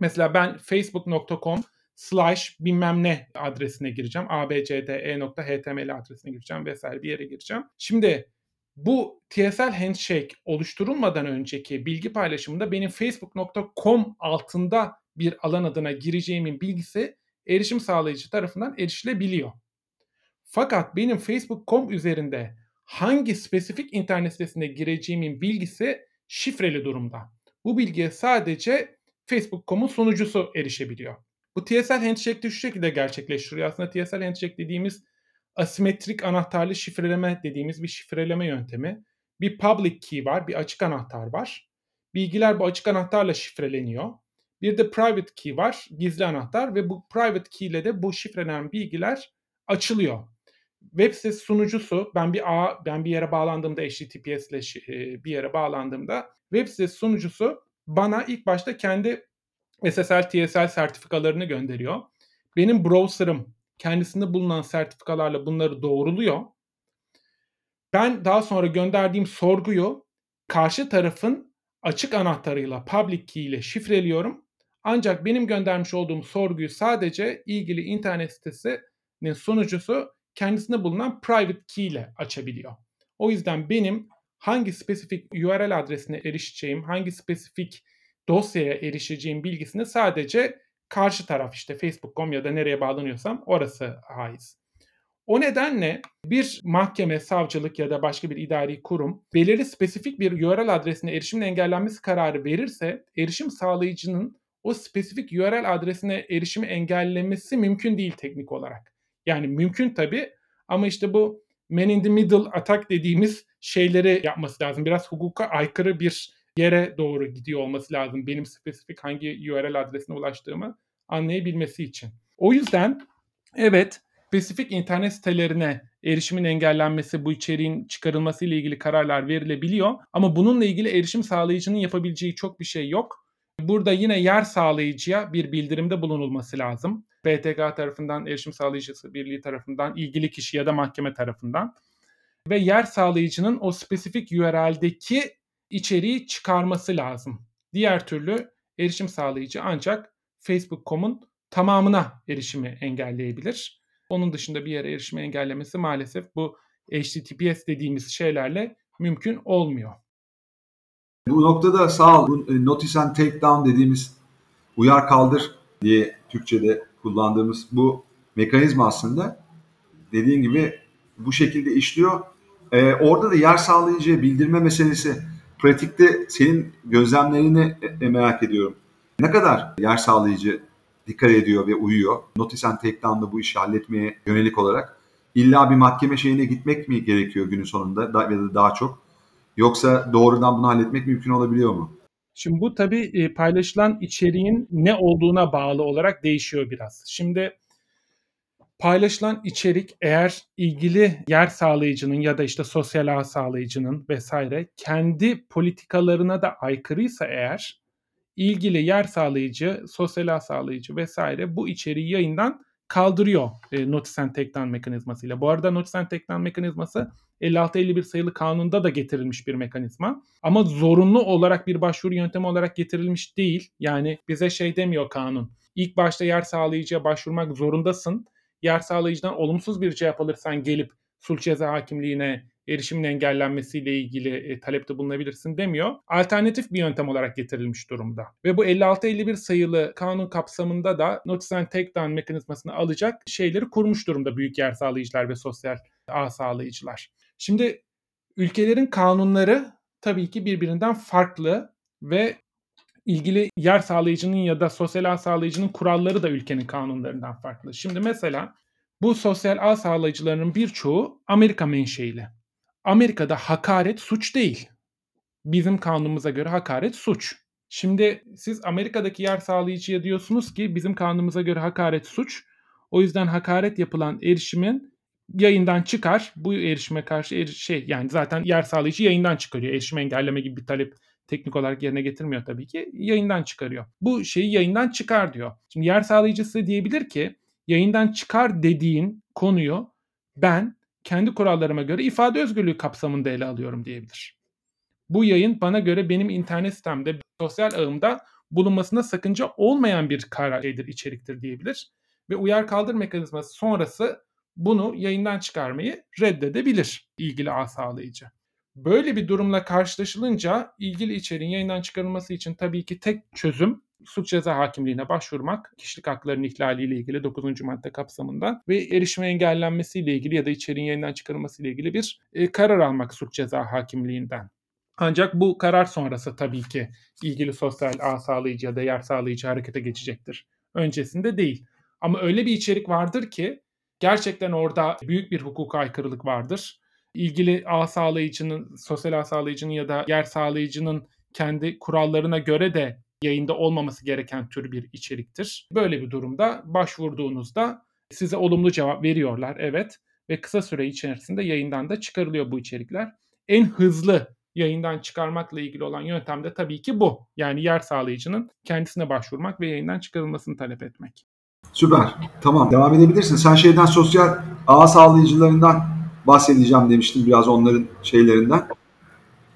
mesela ben facebook.com slash bilmem ne adresine gireceğim. abcde.html adresine gireceğim vesaire bir yere gireceğim. Şimdi bu TSL Handshake oluşturulmadan önceki bilgi paylaşımında benim facebook.com altında bir alan adına gireceğimin bilgisi erişim sağlayıcı tarafından erişilebiliyor. Fakat benim facebook.com üzerinde hangi spesifik internet sitesine gireceğimin bilgisi şifreli durumda. Bu bilgiye sadece Facebook.com'un sunucusu erişebiliyor. Bu TSL Handshake şu şekilde gerçekleştiriyor. Aslında TSL Handshake dediğimiz asimetrik anahtarlı şifreleme dediğimiz bir şifreleme yöntemi. Bir public key var, bir açık anahtar var. Bilgiler bu açık anahtarla şifreleniyor. Bir de private key var, gizli anahtar ve bu private key ile de bu şifrelenen bilgiler açılıyor web sitesi sunucusu ben bir ağ ben bir yere bağlandığımda HTTPS ile e, bir yere bağlandığımda web sitesi sunucusu bana ilk başta kendi SSL TSL sertifikalarını gönderiyor. Benim browser'ım kendisinde bulunan sertifikalarla bunları doğruluyor. Ben daha sonra gönderdiğim sorguyu karşı tarafın açık anahtarıyla public key ile şifreliyorum. Ancak benim göndermiş olduğum sorguyu sadece ilgili internet sitesinin sunucusu kendisinde bulunan private key ile açabiliyor. O yüzden benim hangi spesifik URL adresine erişeceğim, hangi spesifik dosyaya erişeceğim bilgisini sadece karşı taraf işte Facebook.com ya da nereye bağlanıyorsam orası haiz. O nedenle bir mahkeme, savcılık ya da başka bir idari kurum belirli spesifik bir URL adresine erişimin engellenmesi kararı verirse erişim sağlayıcının o spesifik URL adresine erişimi engellemesi mümkün değil teknik olarak. Yani mümkün tabii ama işte bu man in the middle atak dediğimiz şeyleri yapması lazım. Biraz hukuka aykırı bir yere doğru gidiyor olması lazım. Benim spesifik hangi URL adresine ulaştığımı anlayabilmesi için. O yüzden evet spesifik internet sitelerine erişimin engellenmesi, bu içeriğin çıkarılması ile ilgili kararlar verilebiliyor. Ama bununla ilgili erişim sağlayıcının yapabileceği çok bir şey yok. Burada yine yer sağlayıcıya bir bildirimde bulunulması lazım. BTK tarafından, erişim sağlayıcısı birliği tarafından, ilgili kişi ya da mahkeme tarafından. Ve yer sağlayıcının o spesifik URL'deki içeriği çıkarması lazım. Diğer türlü erişim sağlayıcı ancak Facebook.com'un tamamına erişimi engelleyebilir. Onun dışında bir yere erişimi engellemesi maalesef bu HTTPS dediğimiz şeylerle mümkün olmuyor. Bu noktada sağ ol. Bu e, notice and take down dediğimiz uyar kaldır diye Türkçe'de kullandığımız bu mekanizma aslında dediğin gibi bu şekilde işliyor. Ee, orada da yer sağlayıcı bildirme meselesi pratikte senin gözlemlerini e, merak ediyorum. Ne kadar yer sağlayıcı dikkat ediyor ve uyuyor? Notice and take down'da bu işi halletmeye yönelik olarak illa bir mahkeme şeyine gitmek mi gerekiyor günün sonunda da, ya da daha çok? Yoksa doğrudan bunu halletmek mümkün olabiliyor mu? Şimdi bu tabii e, paylaşılan içeriğin ne olduğuna bağlı olarak değişiyor biraz. Şimdi paylaşılan içerik eğer ilgili yer sağlayıcının ya da işte sosyal ağ sağlayıcının vesaire kendi politikalarına da aykırıysa eğer ilgili yer sağlayıcı, sosyal ağ sağlayıcı vesaire bu içeriği yayından kaldırıyor e, Notice and Take Down mekanizmasıyla. Bu arada Notice and Take Down mekanizması 56-51 sayılı kanunda da getirilmiş bir mekanizma. Ama zorunlu olarak bir başvuru yöntemi olarak getirilmiş değil. Yani bize şey demiyor kanun. İlk başta yer sağlayıcıya başvurmak zorundasın. Yer sağlayıcıdan olumsuz bir cevap alırsan gelip sulh ceza hakimliğine erişimin engellenmesiyle ilgili e, talepte bulunabilirsin demiyor. Alternatif bir yöntem olarak getirilmiş durumda. Ve bu 56-51 sayılı kanun kapsamında da Notice and Take Down mekanizmasını alacak şeyleri kurmuş durumda büyük yer sağlayıcılar ve sosyal ağ sağlayıcılar. Şimdi ülkelerin kanunları tabii ki birbirinden farklı ve ilgili yer sağlayıcının ya da sosyal ağ sağlayıcının kuralları da ülkenin kanunlarından farklı. Şimdi mesela bu sosyal ağ sağlayıcılarının birçoğu Amerika menşeili. Amerika'da hakaret suç değil. Bizim kanunumuza göre hakaret suç. Şimdi siz Amerika'daki yer sağlayıcıya diyorsunuz ki bizim kanunumuza göre hakaret suç. O yüzden hakaret yapılan erişimin yayından çıkar. Bu erişime karşı eri- şey yani zaten yer sağlayıcı yayından çıkarıyor. Erişim engelleme gibi bir talep teknik olarak yerine getirmiyor tabii ki. Yayından çıkarıyor. Bu şeyi yayından çıkar diyor. Şimdi yer sağlayıcısı diyebilir ki yayından çıkar dediğin konuyu ben kendi kurallarıma göre ifade özgürlüğü kapsamında ele alıyorum diyebilir. Bu yayın bana göre benim internet sitemde, sosyal ağımda bulunmasında sakınca olmayan bir karar şeydir, içeriktir diyebilir. Ve uyar kaldır mekanizması sonrası bunu yayından çıkarmayı reddedebilir ilgili ağ sağlayıcı. Böyle bir durumla karşılaşılınca ilgili içeriğin yayından çıkarılması için tabii ki tek çözüm suç ceza hakimliğine başvurmak, kişilik haklarının ihlaliyle ilgili 9. madde kapsamında ve erişime engellenmesiyle ilgili ya da içeriğin yayından çıkarılmasıyla ilgili bir e, karar almak suç ceza hakimliğinden. Ancak bu karar sonrası tabii ki ilgili sosyal ağ sağlayıcı ya da yer sağlayıcı harekete geçecektir. Öncesinde değil. Ama öyle bir içerik vardır ki gerçekten orada büyük bir hukuka aykırılık vardır. İlgili ağ sağlayıcının, sosyal ağ sağlayıcının ya da yer sağlayıcının kendi kurallarına göre de yayında olmaması gereken tür bir içeriktir. Böyle bir durumda başvurduğunuzda size olumlu cevap veriyorlar evet ve kısa süre içerisinde yayından da çıkarılıyor bu içerikler. En hızlı yayından çıkarmakla ilgili olan yöntem de tabii ki bu. Yani yer sağlayıcının kendisine başvurmak ve yayından çıkarılmasını talep etmek. Süper. Tamam devam edebilirsin. Sen şeyden sosyal ağ sağlayıcılarından bahsedeceğim demiştin biraz onların şeylerinden.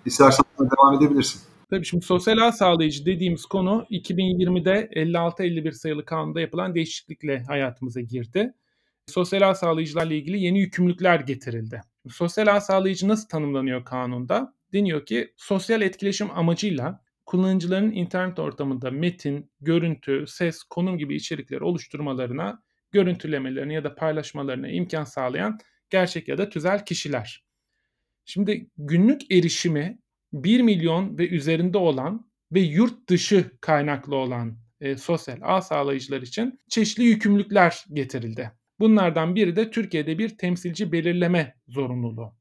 İstersen devam edebilirsin. Tabii şimdi sosyal ağ sağlayıcı dediğimiz konu 2020'de 56-51 sayılı kanunda yapılan değişiklikle hayatımıza girdi. Sosyal ağ sağlayıcılarla ilgili yeni yükümlülükler getirildi. Sosyal ağ sağlayıcı nasıl tanımlanıyor kanunda? Deniyor ki sosyal etkileşim amacıyla kullanıcıların internet ortamında metin, görüntü, ses, konum gibi içerikleri oluşturmalarına, görüntülemelerini ya da paylaşmalarına imkan sağlayan gerçek ya da tüzel kişiler. Şimdi günlük erişimi 1 milyon ve üzerinde olan ve yurt dışı kaynaklı olan e, sosyal ağ sağlayıcılar için çeşitli yükümlülükler getirildi. Bunlardan biri de Türkiye'de bir temsilci belirleme zorunluluğu.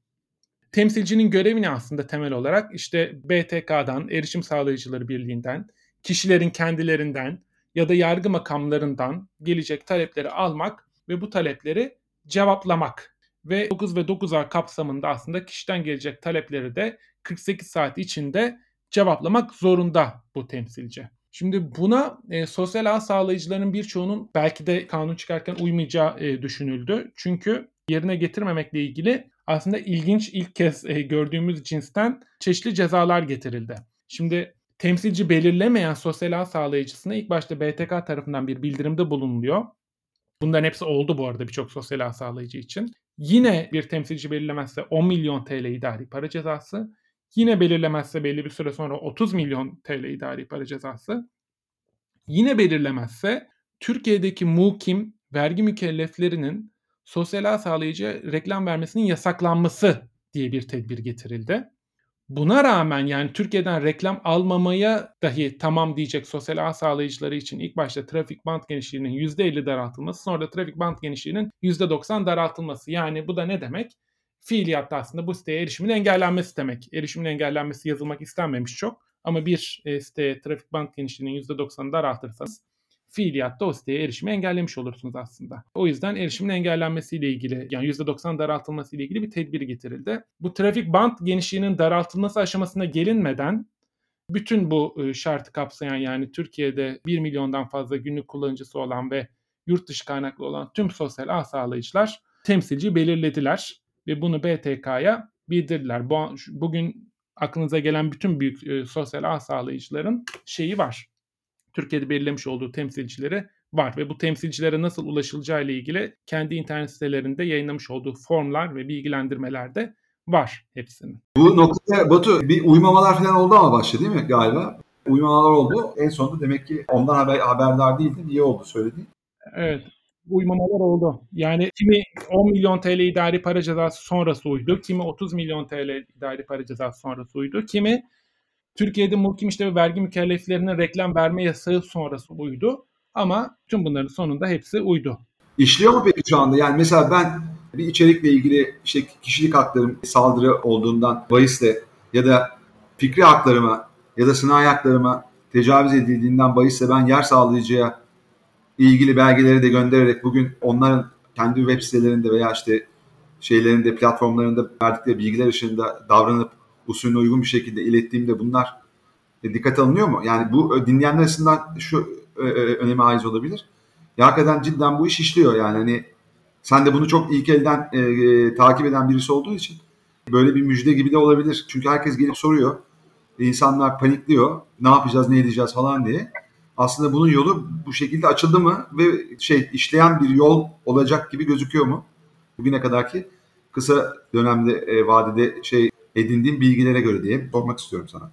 Temsilcinin görevi ne aslında temel olarak? İşte BTK'dan, Erişim Sağlayıcıları Birliği'nden, kişilerin kendilerinden ya da yargı makamlarından gelecek talepleri almak ve bu talepleri cevaplamak. Ve 9 ve 9A kapsamında aslında kişiden gelecek talepleri de 48 saat içinde cevaplamak zorunda bu temsilci. Şimdi buna e, sosyal ağ sağlayıcılarının birçoğunun belki de kanun çıkarken uymayacağı e, düşünüldü. Çünkü yerine getirmemekle ilgili aslında ilginç ilk kez e, gördüğümüz cinsten çeşitli cezalar getirildi. Şimdi temsilci belirlemeyen sosyal ağ sağlayıcısına ilk başta BTK tarafından bir bildirimde bulunuluyor. Bunların hepsi oldu bu arada birçok sosyal ağ sağlayıcı için. Yine bir temsilci belirlemezse 10 milyon TL idari para cezası. Yine belirlemezse belli bir süre sonra 30 milyon TL idari para cezası. Yine belirlemezse Türkiye'deki mukim vergi mükelleflerinin sosyal ağ sağlayıcı reklam vermesinin yasaklanması diye bir tedbir getirildi. Buna rağmen yani Türkiye'den reklam almamaya dahi tamam diyecek sosyal ağ sağlayıcıları için ilk başta trafik band genişliğinin %50 daraltılması sonra da trafik band genişliğinin %90 daraltılması. Yani bu da ne demek? Fiiliyatta aslında bu siteye erişimin engellenmesi demek. Erişimin engellenmesi yazılmak istenmemiş çok. Ama bir e, siteye trafik band genişliğinin %90 daraltırsanız fiiliyatta o siteye erişimi engellemiş olursunuz aslında. O yüzden erişimin engellenmesiyle ilgili yani %90 daraltılması ile ilgili bir tedbir getirildi. Bu trafik band genişliğinin daraltılması aşamasına gelinmeden bütün bu ıı, şartı kapsayan yani Türkiye'de 1 milyondan fazla günlük kullanıcısı olan ve yurt dışı kaynaklı olan tüm sosyal ağ sağlayıcılar temsilci belirlediler ve bunu BTK'ya bildirdiler. Bu, bugün aklınıza gelen bütün büyük e, sosyal ağ sağlayıcıların şeyi var. Türkiye'de belirlemiş olduğu temsilcileri var ve bu temsilcilere nasıl ulaşılacağı ile ilgili kendi internet sitelerinde yayınlamış olduğu formlar ve bilgilendirmeler de var hepsinin. Bu noktada Batu bir uymamalar falan oldu ama başta değil mi galiba? Uymamalar oldu. En sonunda demek ki ondan haber, haberdar değildin. İyi oldu söylediğin. Evet. Uymamalar oldu. Yani kimi 10 milyon TL idari para cezası sonrası uydu. Kimi 30 milyon TL idari para cezası sonrası uydu. Kimi Türkiye'de muhkim işte ve vergi mükelleflerine reklam verme yasağı sonrası uydu. Ama tüm bunların sonunda hepsi uydu. İşliyor mu peki şu anda? Yani mesela ben bir içerikle ilgili işte kişilik haklarım saldırı olduğundan bahisle ya da fikri haklarıma ya da sınai haklarıma tecavüz edildiğinden bahisle ben yer sağlayıcıya ilgili belgeleri de göndererek bugün onların kendi web sitelerinde veya işte şeylerinde platformlarında verdikleri bilgiler ışığında davranıp usulüne uygun bir şekilde ilettiğimde bunlar e, dikkat alınıyor mu? Yani bu e, dinleyenler arasından şu e, e, öneme ait olabilir. Ya hakikaten cidden bu iş işliyor yani hani sen de bunu çok ilk elden e, e, takip eden birisi olduğu için böyle bir müjde gibi de olabilir. Çünkü herkes gelip soruyor. İnsanlar panikliyor. Ne yapacağız, ne edeceğiz falan diye. Aslında bunun yolu bu şekilde açıldı mı ve şey işleyen bir yol olacak gibi gözüküyor mu? Bugüne kadarki kısa dönemde e, vadede şey edindiğim bilgilere göre diye sormak istiyorum sana.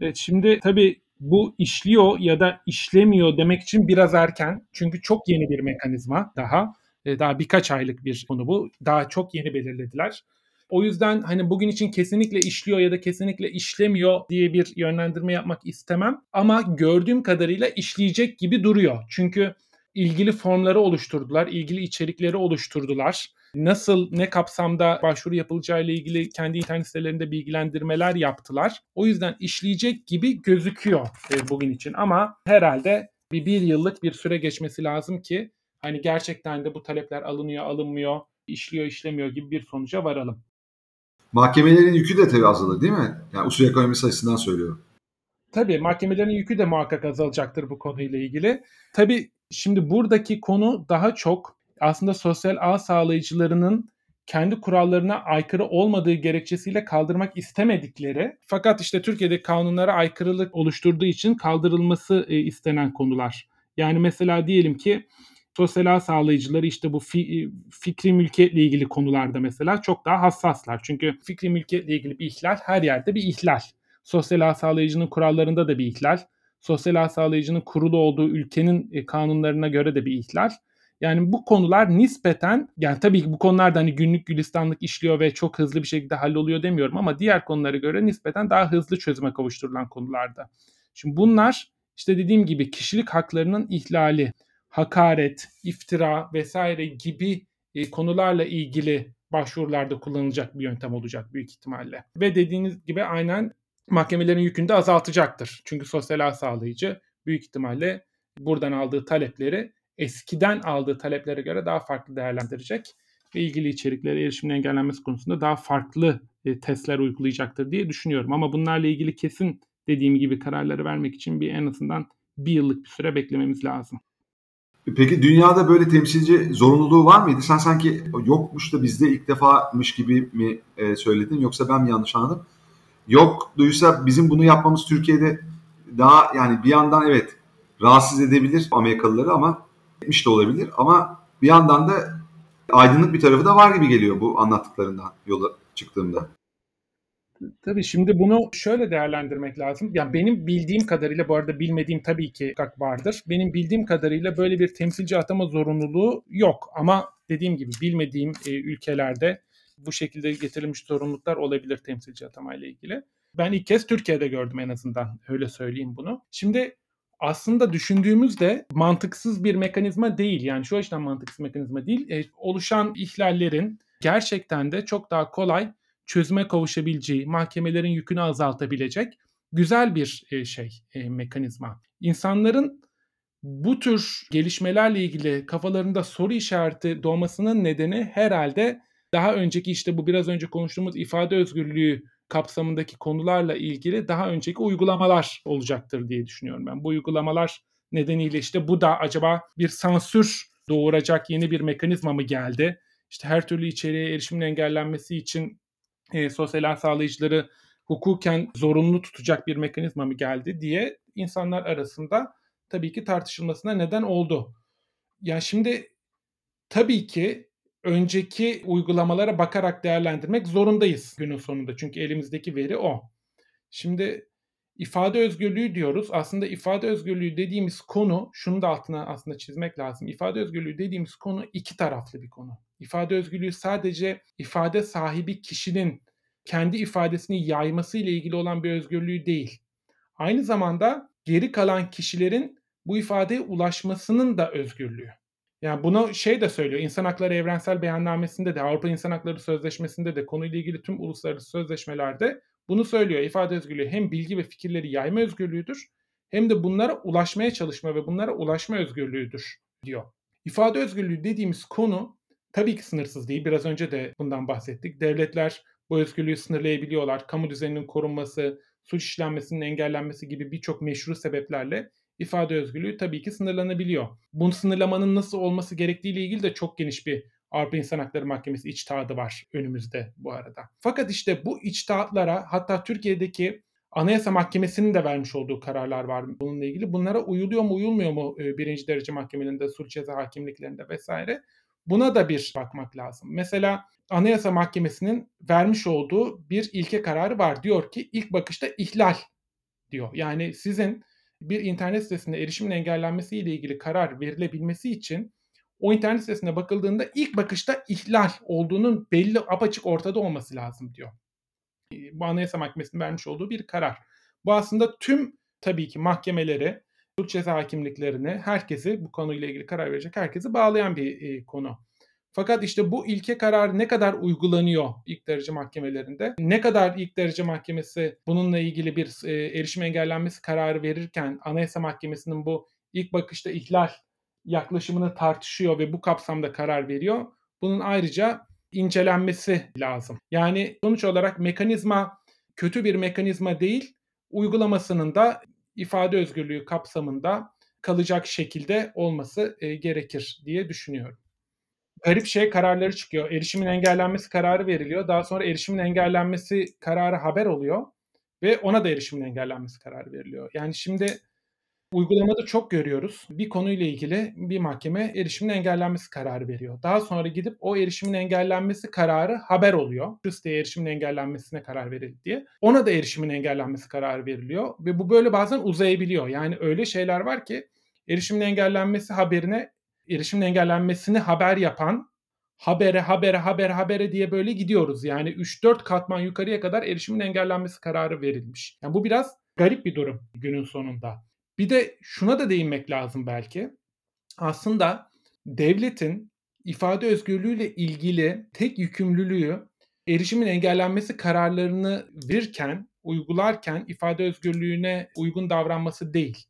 Evet şimdi tabii bu işliyor ya da işlemiyor demek için biraz erken. Çünkü çok yeni bir mekanizma daha. E, daha birkaç aylık bir konu bu. Daha çok yeni belirlediler. O yüzden hani bugün için kesinlikle işliyor ya da kesinlikle işlemiyor diye bir yönlendirme yapmak istemem. Ama gördüğüm kadarıyla işleyecek gibi duruyor. Çünkü ilgili formları oluşturdular, ilgili içerikleri oluşturdular. Nasıl, ne kapsamda başvuru yapılacağı ile ilgili kendi internet sitelerinde bilgilendirmeler yaptılar. O yüzden işleyecek gibi gözüküyor e, bugün için ama herhalde bir, bir yıllık bir süre geçmesi lazım ki hani gerçekten de bu talepler alınıyor, alınmıyor, işliyor, işlemiyor gibi bir sonuca varalım. Mahkemelerin yükü de tabii azalır değil mi? Yani usul ekonomisi açısından söylüyorum. Tabii mahkemelerin yükü de muhakkak azalacaktır bu konuyla ilgili. Tabii şimdi buradaki konu daha çok aslında sosyal ağ sağlayıcılarının kendi kurallarına aykırı olmadığı gerekçesiyle kaldırmak istemedikleri fakat işte Türkiye'de kanunlara aykırılık oluşturduğu için kaldırılması e, istenen konular. Yani mesela diyelim ki sosyal ağ sağlayıcıları işte bu fi, e, fikri mülkiyetle ilgili konularda mesela çok daha hassaslar. Çünkü fikri mülkiyetle ilgili bir ihlal her yerde bir ihlal. Sosyal ağ sağlayıcının kurallarında da bir ihlal. Sosyal ağ sağlayıcının kurulu olduğu ülkenin e, kanunlarına göre de bir ihlal. Yani bu konular nispeten yani tabii ki bu konularda hani günlük gülistanlık işliyor ve çok hızlı bir şekilde halloluyor demiyorum ama diğer konulara göre nispeten daha hızlı çözüme kavuşturulan konularda. Şimdi bunlar işte dediğim gibi kişilik haklarının ihlali, hakaret, iftira vesaire gibi e, konularla ilgili başvurularda kullanılacak bir yöntem olacak büyük ihtimalle. Ve dediğiniz gibi aynen mahkemelerin yükünü de azaltacaktır. Çünkü sosyal ağ sağlayıcı büyük ihtimalle buradan aldığı talepleri eskiden aldığı taleplere göre daha farklı değerlendirecek ve ilgili içeriklere erişimin engellenmesi konusunda daha farklı e, testler uygulayacaktır diye düşünüyorum. Ama bunlarla ilgili kesin dediğim gibi kararları vermek için bir en azından bir yıllık bir süre beklememiz lazım. Peki dünyada böyle temsilci zorunluluğu var mıydı? Sen sanki yokmuş da bizde ilk defamış gibi mi e, söyledin yoksa ben mi yanlış anladım? yok duysa bizim bunu yapmamız Türkiye'de daha yani bir yandan evet rahatsız edebilir Amerikalıları ama etmiş de olabilir ama bir yandan da aydınlık bir tarafı da var gibi geliyor bu anlattıklarından yola çıktığımda. Tabii şimdi bunu şöyle değerlendirmek lazım. Ya benim bildiğim kadarıyla bu arada bilmediğim tabii ki vardır. Benim bildiğim kadarıyla böyle bir temsilci atama zorunluluğu yok. Ama dediğim gibi bilmediğim e, ülkelerde bu şekilde getirilmiş zorunluluklar olabilir temsilci atama ile ilgili. Ben ilk kez Türkiye'de gördüm en azından öyle söyleyeyim bunu. Şimdi aslında düşündüğümüzde mantıksız bir mekanizma değil. Yani şu açıdan mantıksız mekanizma değil. E, oluşan ihlallerin gerçekten de çok daha kolay çözüme kavuşabileceği, mahkemelerin yükünü azaltabilecek güzel bir e, şey, e, mekanizma. İnsanların bu tür gelişmelerle ilgili kafalarında soru işareti doğmasının nedeni herhalde daha önceki işte bu biraz önce konuştuğumuz ifade özgürlüğü kapsamındaki konularla ilgili daha önceki uygulamalar olacaktır diye düşünüyorum ben. Bu uygulamalar nedeniyle işte bu da acaba bir sansür doğuracak yeni bir mekanizma mı geldi? İşte her türlü içeriğe erişimin engellenmesi için e, sosyal sağlayıcıları hukuken zorunlu tutacak bir mekanizma mı geldi diye insanlar arasında tabii ki tartışılmasına neden oldu. Ya şimdi tabii ki önceki uygulamalara bakarak değerlendirmek zorundayız günün sonunda. Çünkü elimizdeki veri o. Şimdi ifade özgürlüğü diyoruz. Aslında ifade özgürlüğü dediğimiz konu, şunu da altına aslında çizmek lazım. İfade özgürlüğü dediğimiz konu iki taraflı bir konu. İfade özgürlüğü sadece ifade sahibi kişinin kendi ifadesini yayması ile ilgili olan bir özgürlüğü değil. Aynı zamanda geri kalan kişilerin bu ifadeye ulaşmasının da özgürlüğü. Yani bunu şey de söylüyor. İnsan Hakları Evrensel Beyannamesi'nde de Avrupa İnsan Hakları Sözleşmesi'nde de konuyla ilgili tüm uluslararası sözleşmelerde bunu söylüyor. İfade özgürlüğü hem bilgi ve fikirleri yayma özgürlüğüdür hem de bunlara ulaşmaya çalışma ve bunlara ulaşma özgürlüğüdür diyor. İfade özgürlüğü dediğimiz konu tabii ki sınırsız değil. Biraz önce de bundan bahsettik. Devletler bu özgürlüğü sınırlayabiliyorlar. Kamu düzeninin korunması, suç işlenmesinin engellenmesi gibi birçok meşru sebeplerle ifade özgürlüğü tabii ki sınırlanabiliyor. Bunu sınırlamanın nasıl olması gerektiği ile ilgili de çok geniş bir Avrupa İnsan Hakları Mahkemesi içtihadı var önümüzde bu arada. Fakat işte bu içtihatlara hatta Türkiye'deki Anayasa Mahkemesi'nin de vermiş olduğu kararlar var bununla ilgili. Bunlara uyuluyor mu uyulmuyor mu e, birinci derece mahkemelerinde, suç ceza hakimliklerinde vesaire. Buna da bir bakmak lazım. Mesela Anayasa Mahkemesi'nin vermiş olduğu bir ilke kararı var. Diyor ki ilk bakışta ihlal diyor. Yani sizin bir internet sitesinde erişimin engellenmesi ile ilgili karar verilebilmesi için o internet sitesine bakıldığında ilk bakışta ihlal olduğunun belli apaçık ortada olması lazım diyor. Bu Anayasa Mahkemesi'nin vermiş olduğu bir karar. Bu aslında tüm tabii ki mahkemeleri, suç ceza hakimliklerini, herkesi bu konuyla ilgili karar verecek herkesi bağlayan bir e, konu. Fakat işte bu ilke karar ne kadar uygulanıyor ilk derece mahkemelerinde? Ne kadar ilk derece mahkemesi bununla ilgili bir e, erişim engellenmesi kararı verirken Anayasa Mahkemesi'nin bu ilk bakışta ihlal yaklaşımını tartışıyor ve bu kapsamda karar veriyor. Bunun ayrıca incelenmesi lazım. Yani sonuç olarak mekanizma kötü bir mekanizma değil, uygulamasının da ifade özgürlüğü kapsamında kalacak şekilde olması e, gerekir diye düşünüyorum garip şey kararları çıkıyor. Erişimin engellenmesi kararı veriliyor. Daha sonra erişimin engellenmesi kararı haber oluyor ve ona da erişimin engellenmesi kararı veriliyor. Yani şimdi uygulamada çok görüyoruz. Bir konuyla ilgili bir mahkeme erişimin engellenmesi kararı veriyor. Daha sonra gidip o erişimin engellenmesi kararı haber oluyor. Şu erişimin engellenmesine karar verildi diye. Ona da erişimin engellenmesi kararı veriliyor ve bu böyle bazen uzayabiliyor. Yani öyle şeyler var ki erişimin engellenmesi haberine erişimin engellenmesini haber yapan habere habere habere habere diye böyle gidiyoruz. Yani 3-4 katman yukarıya kadar erişimin engellenmesi kararı verilmiş. Yani bu biraz garip bir durum günün sonunda. Bir de şuna da değinmek lazım belki. Aslında devletin ifade özgürlüğüyle ilgili tek yükümlülüğü erişimin engellenmesi kararlarını verirken, uygularken ifade özgürlüğüne uygun davranması değil.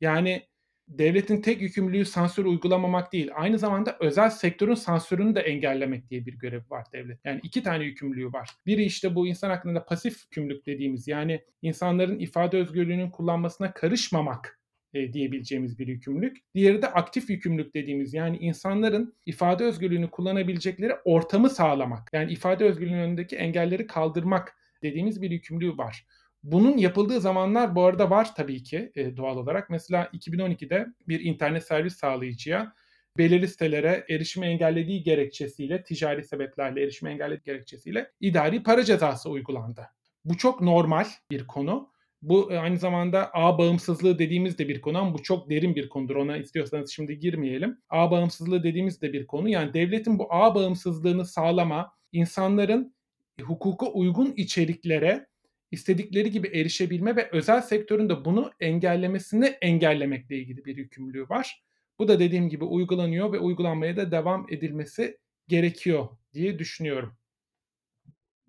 Yani devletin tek yükümlülüğü sansür uygulamamak değil. Aynı zamanda özel sektörün sansürünü de engellemek diye bir görev var devlet. Yani iki tane yükümlülüğü var. Biri işte bu insan hakkında pasif yükümlülük dediğimiz yani insanların ifade özgürlüğünün kullanmasına karışmamak e, diyebileceğimiz bir yükümlülük. Diğeri de aktif yükümlülük dediğimiz yani insanların ifade özgürlüğünü kullanabilecekleri ortamı sağlamak. Yani ifade özgürlüğünün önündeki engelleri kaldırmak dediğimiz bir yükümlülüğü var. Bunun yapıldığı zamanlar bu arada var tabii ki e, doğal olarak. Mesela 2012'de bir internet servis sağlayıcıya belirli sitelere erişimi engellediği gerekçesiyle, ticari sebeplerle erişimi engellediği gerekçesiyle idari para cezası uygulandı. Bu çok normal bir konu. Bu e, aynı zamanda ağ bağımsızlığı dediğimiz de bir konu ama bu çok derin bir konudur. Ona istiyorsanız şimdi girmeyelim. Ağ bağımsızlığı dediğimiz de bir konu. Yani devletin bu ağ bağımsızlığını sağlama, insanların hukuka uygun içeriklere istedikleri gibi erişebilme ve özel sektörün de bunu engellemesini engellemekle ilgili bir yükümlülüğü var. Bu da dediğim gibi uygulanıyor ve uygulanmaya da devam edilmesi gerekiyor diye düşünüyorum.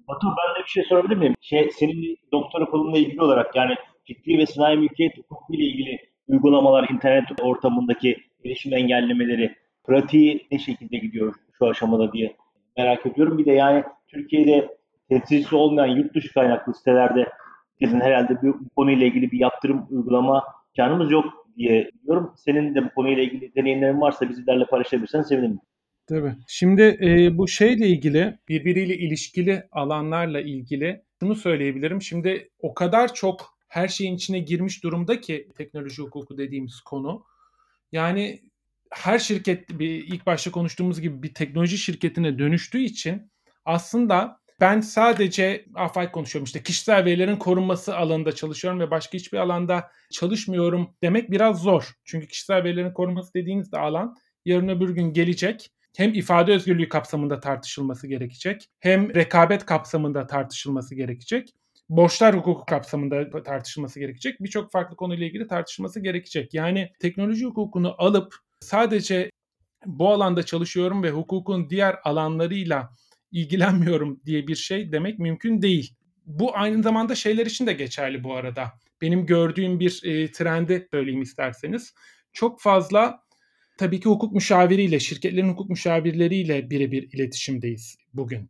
Batu ben de bir şey sorabilir miyim? Şey, senin doktora konumla ilgili olarak yani fikri ve sanayi mülkiyet hukuku ile ilgili uygulamalar, internet ortamındaki erişim engellemeleri, pratiği ne şekilde gidiyor şu aşamada diye merak ediyorum. Bir de yani Türkiye'de temsilcisi olmayan yurt dışı kaynaklı sitelerde bizim herhalde bu konuyla ilgili bir yaptırım uygulama imkanımız yok diye biliyorum. Senin de bu konuyla ilgili deneyimlerin varsa bizlerle paylaşabilirsen sevinirim. Tabii. Şimdi e, bu şeyle ilgili, birbiriyle ilişkili alanlarla ilgili şunu söyleyebilirim. Şimdi o kadar çok her şeyin içine girmiş durumda ki teknoloji hukuku dediğimiz konu. Yani her şirket bir ilk başta konuştuğumuz gibi bir teknoloji şirketine dönüştüğü için aslında ben sadece afay konuşuyorum işte kişisel verilerin korunması alanında çalışıyorum ve başka hiçbir alanda çalışmıyorum demek biraz zor. Çünkü kişisel verilerin korunması dediğiniz de alan yarın öbür gün gelecek hem ifade özgürlüğü kapsamında tartışılması gerekecek, hem rekabet kapsamında tartışılması gerekecek, borçlar hukuku kapsamında tartışılması gerekecek. Birçok farklı konuyla ilgili tartışılması gerekecek. Yani teknoloji hukukunu alıp sadece bu alanda çalışıyorum ve hukukun diğer alanlarıyla ilgilenmiyorum diye bir şey demek mümkün değil. Bu aynı zamanda şeyler için de geçerli bu arada. Benim gördüğüm bir e, trendi söyleyeyim isterseniz. Çok fazla tabii ki hukuk müşaviriyle, şirketlerin hukuk müşavirleriyle birebir iletişimdeyiz bugün.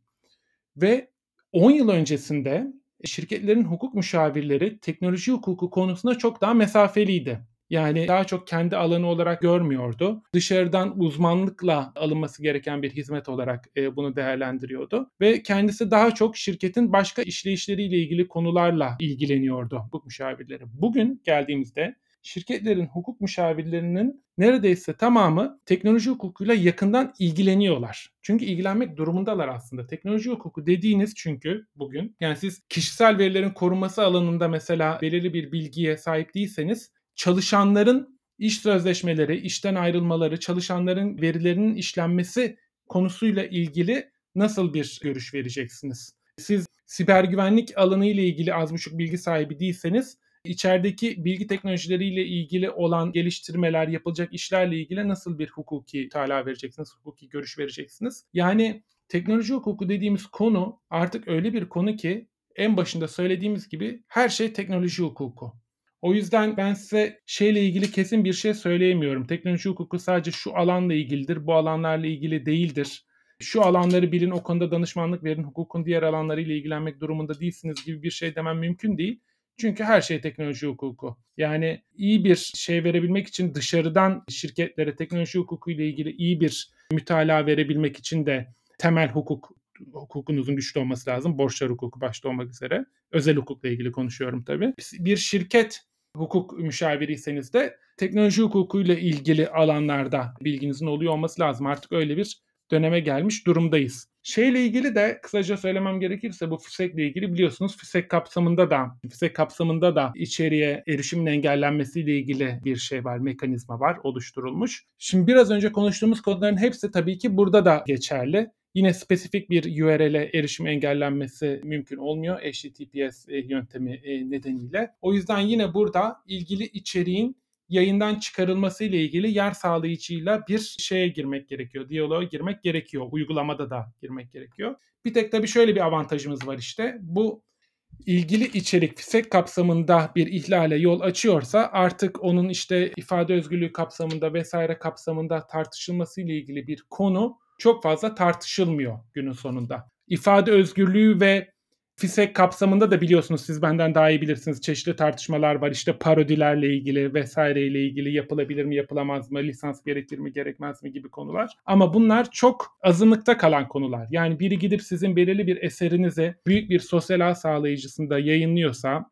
Ve 10 yıl öncesinde şirketlerin hukuk müşavirleri teknoloji hukuku konusunda çok daha mesafeliydi. Yani daha çok kendi alanı olarak görmüyordu. Dışarıdan uzmanlıkla alınması gereken bir hizmet olarak e, bunu değerlendiriyordu. Ve kendisi daha çok şirketin başka işleyişleriyle ilgili konularla ilgileniyordu hukuk müşavirleri. Bugün geldiğimizde şirketlerin hukuk müşavirlerinin neredeyse tamamı teknoloji hukukuyla yakından ilgileniyorlar. Çünkü ilgilenmek durumundalar aslında. Teknoloji hukuku dediğiniz çünkü bugün yani siz kişisel verilerin korunması alanında mesela belirli bir bilgiye sahip değilseniz çalışanların iş sözleşmeleri, işten ayrılmaları, çalışanların verilerinin işlenmesi konusuyla ilgili nasıl bir görüş vereceksiniz? Siz siber güvenlik alanı ile ilgili az buçuk bilgi sahibi değilseniz içerideki bilgi teknolojileriyle ilgili olan geliştirmeler, yapılacak işlerle ilgili nasıl bir hukuki tala vereceksiniz, hukuki görüş vereceksiniz? Yani teknoloji hukuku dediğimiz konu artık öyle bir konu ki en başında söylediğimiz gibi her şey teknoloji hukuku. O yüzden ben size şeyle ilgili kesin bir şey söyleyemiyorum. Teknoloji hukuku sadece şu alanla ilgilidir, bu alanlarla ilgili değildir. Şu alanları bilin, o konuda danışmanlık verin, hukukun diğer alanlarıyla ilgilenmek durumunda değilsiniz gibi bir şey demem mümkün değil. Çünkü her şey teknoloji hukuku. Yani iyi bir şey verebilmek için dışarıdan şirketlere teknoloji hukuku ile ilgili iyi bir mütalaa verebilmek için de temel hukuk hukukunuzun güçlü olması lazım. Borçlar hukuku başta olmak üzere. Özel hukukla ilgili konuşuyorum tabii. Bir şirket hukuk müşaviriyseniz de teknoloji hukukuyla ilgili alanlarda bilginizin oluyor olması lazım. Artık öyle bir döneme gelmiş durumdayız. Şeyle ilgili de kısaca söylemem gerekirse bu FİSEK ile ilgili biliyorsunuz FİSEK kapsamında da FİSEK kapsamında da içeriye erişimin engellenmesiyle ilgili bir şey var, mekanizma var oluşturulmuş. Şimdi biraz önce konuştuğumuz konuların hepsi tabii ki burada da geçerli. Yine spesifik bir URL'e erişim engellenmesi mümkün olmuyor HTTPS e, yöntemi e, nedeniyle. O yüzden yine burada ilgili içeriğin yayından çıkarılması ile ilgili yer sağlayıcıyla bir şeye girmek gerekiyor. Diyaloğa girmek gerekiyor. Uygulamada da girmek gerekiyor. Bir tek tabii şöyle bir avantajımız var işte. Bu ilgili içerik FİSEK kapsamında bir ihlale yol açıyorsa artık onun işte ifade özgürlüğü kapsamında vesaire kapsamında tartışılması ile ilgili bir konu çok fazla tartışılmıyor günün sonunda. İfade özgürlüğü ve FİSEK kapsamında da biliyorsunuz siz benden daha iyi bilirsiniz. Çeşitli tartışmalar var. İşte parodilerle ilgili vesaireyle ilgili yapılabilir mi yapılamaz mı, lisans gerekir mi gerekmez mi gibi konular. Ama bunlar çok azınlıkta kalan konular. Yani biri gidip sizin belirli bir eserinizi büyük bir sosyal ağ sağlayıcısında yayınlıyorsa,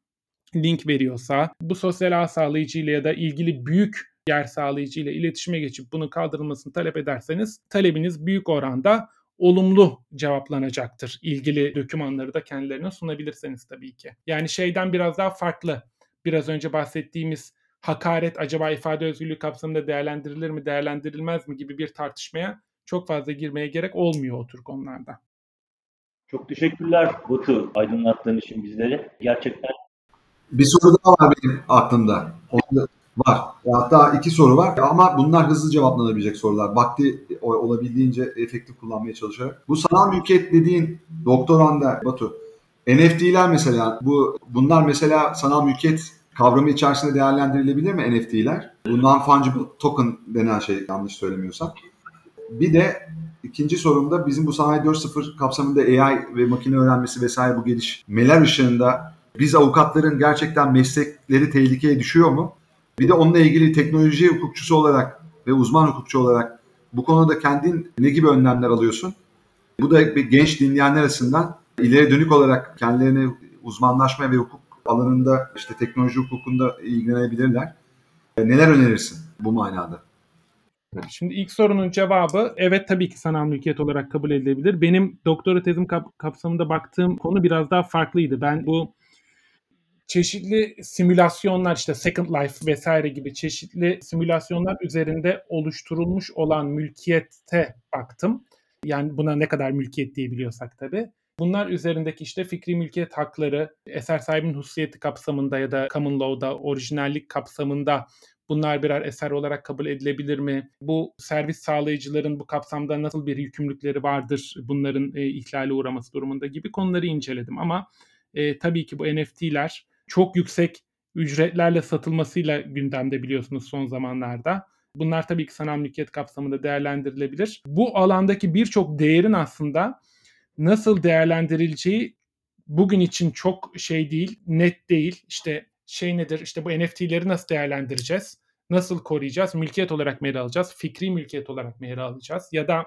link veriyorsa, bu sosyal ağ sağlayıcıyla ya da ilgili büyük yer sağlayıcıyla iletişime geçip bunun kaldırılmasını talep ederseniz talebiniz büyük oranda olumlu cevaplanacaktır. İlgili dokümanları da kendilerine sunabilirseniz tabii ki. Yani şeyden biraz daha farklı. Biraz önce bahsettiğimiz hakaret acaba ifade özgürlüğü kapsamında değerlendirilir mi, değerlendirilmez mi gibi bir tartışmaya çok fazla girmeye gerek olmuyor o tür konularda. Çok teşekkürler Batu aydınlattığın için bizleri. Gerçekten Bir soru daha var benim aklımda. Onda var. Hatta iki soru var ama bunlar hızlı cevaplanabilecek sorular. Vakti olabildiğince efektif kullanmaya çalışarak. Bu sanal mülkiyet dediğin doktoranda Batu. NFT'ler mesela bu bunlar mesela sanal mülkiyet kavramı içerisinde değerlendirilebilir mi NFT'ler? Bu non-fungible token denen şey yanlış söylemiyorsam. Bir de ikinci sorumda bizim bu sanayi 4.0 kapsamında AI ve makine öğrenmesi vesaire bu gelişmeler ışığında biz avukatların gerçekten meslekleri tehlikeye düşüyor mu? Bir de onunla ilgili teknoloji hukukçusu olarak ve uzman hukukçu olarak bu konuda kendin ne gibi önlemler alıyorsun? Bu da bir genç dinleyenler arasından ileri dönük olarak kendilerini uzmanlaşma ve hukuk alanında işte teknoloji hukukunda ilgilenebilirler. Neler önerirsin bu manada? Şimdi ilk sorunun cevabı evet tabii ki sanal mülkiyet olarak kabul edilebilir. Benim doktora tezim kap- kapsamında baktığım konu biraz daha farklıydı. Ben bu çeşitli simülasyonlar işte Second Life vesaire gibi çeşitli simülasyonlar üzerinde oluşturulmuş olan mülkiyete baktım. Yani buna ne kadar mülkiyet diyebiliyorsak tabii. Bunlar üzerindeki işte fikri mülkiyet hakları, eser sahibinin hususiyeti kapsamında ya da common law'da, orijinallik kapsamında bunlar birer eser olarak kabul edilebilir mi? Bu servis sağlayıcıların bu kapsamda nasıl bir yükümlülükleri vardır bunların e, ihlale uğraması durumunda gibi konuları inceledim. Ama e, tabii ki bu NFT'ler çok yüksek ücretlerle satılmasıyla gündemde biliyorsunuz son zamanlarda. Bunlar tabii ki sanal mülkiyet kapsamında değerlendirilebilir. Bu alandaki birçok değerin aslında nasıl değerlendirileceği bugün için çok şey değil, net değil. İşte şey nedir? İşte bu NFT'leri nasıl değerlendireceğiz? Nasıl koruyacağız? Mülkiyet olarak mı ele alacağız? Fikri mülkiyet olarak mı ele alacağız? Ya da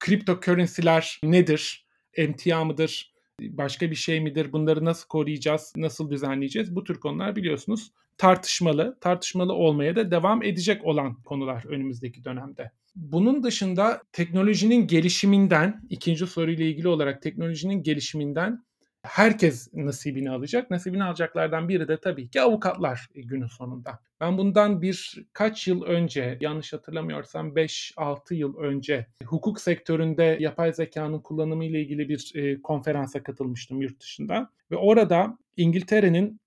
kriptokörünsiler nedir? Emtia mıdır? Başka bir şey midir? Bunları nasıl koruyacağız? Nasıl düzenleyeceğiz? Bu tür konular biliyorsunuz tartışmalı. Tartışmalı olmaya da devam edecek olan konular önümüzdeki dönemde. Bunun dışında teknolojinin gelişiminden, ikinci soruyla ilgili olarak teknolojinin gelişiminden herkes nasibini alacak. Nasibini alacaklardan biri de tabii ki avukatlar günün sonunda. Ben bundan bir kaç yıl önce, yanlış hatırlamıyorsam 5-6 yıl önce hukuk sektöründe yapay zekanın kullanımı ile ilgili bir e, konferansa katılmıştım yurt dışında. Ve orada İngiltere'nin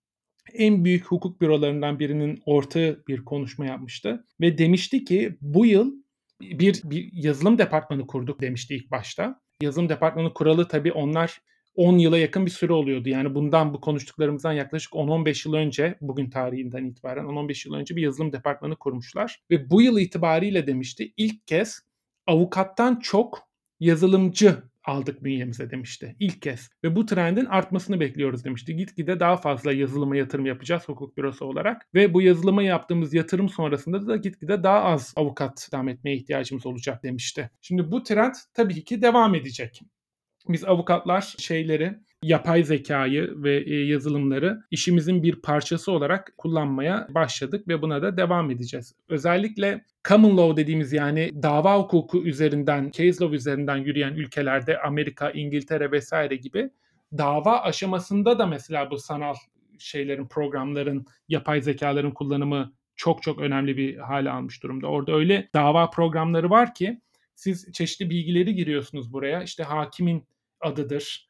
en büyük hukuk bürolarından birinin ortağı bir konuşma yapmıştı. Ve demişti ki bu yıl bir, bir yazılım departmanı kurduk demişti ilk başta. Yazılım departmanı kuralı tabii onlar 10 yıla yakın bir süre oluyordu. Yani bundan bu konuştuklarımızdan yaklaşık 10-15 yıl önce bugün tarihinden itibaren 10-15 yıl önce bir yazılım departmanı kurmuşlar. Ve bu yıl itibariyle demişti ilk kez avukattan çok yazılımcı aldık bünyemize demişti ilk kez. Ve bu trendin artmasını bekliyoruz demişti. Gitgide daha fazla yazılıma yatırım yapacağız hukuk bürosu olarak. Ve bu yazılıma yaptığımız yatırım sonrasında da gitgide daha az avukat devam etmeye ihtiyacımız olacak demişti. Şimdi bu trend tabii ki devam edecek. Biz avukatlar şeyleri, yapay zekayı ve e, yazılımları işimizin bir parçası olarak kullanmaya başladık ve buna da devam edeceğiz. Özellikle common law dediğimiz yani dava hukuku üzerinden, case law üzerinden yürüyen ülkelerde Amerika, İngiltere vesaire gibi dava aşamasında da mesela bu sanal şeylerin, programların, yapay zekaların kullanımı çok çok önemli bir hale almış durumda. Orada öyle dava programları var ki siz çeşitli bilgileri giriyorsunuz buraya. İşte hakimin adıdır,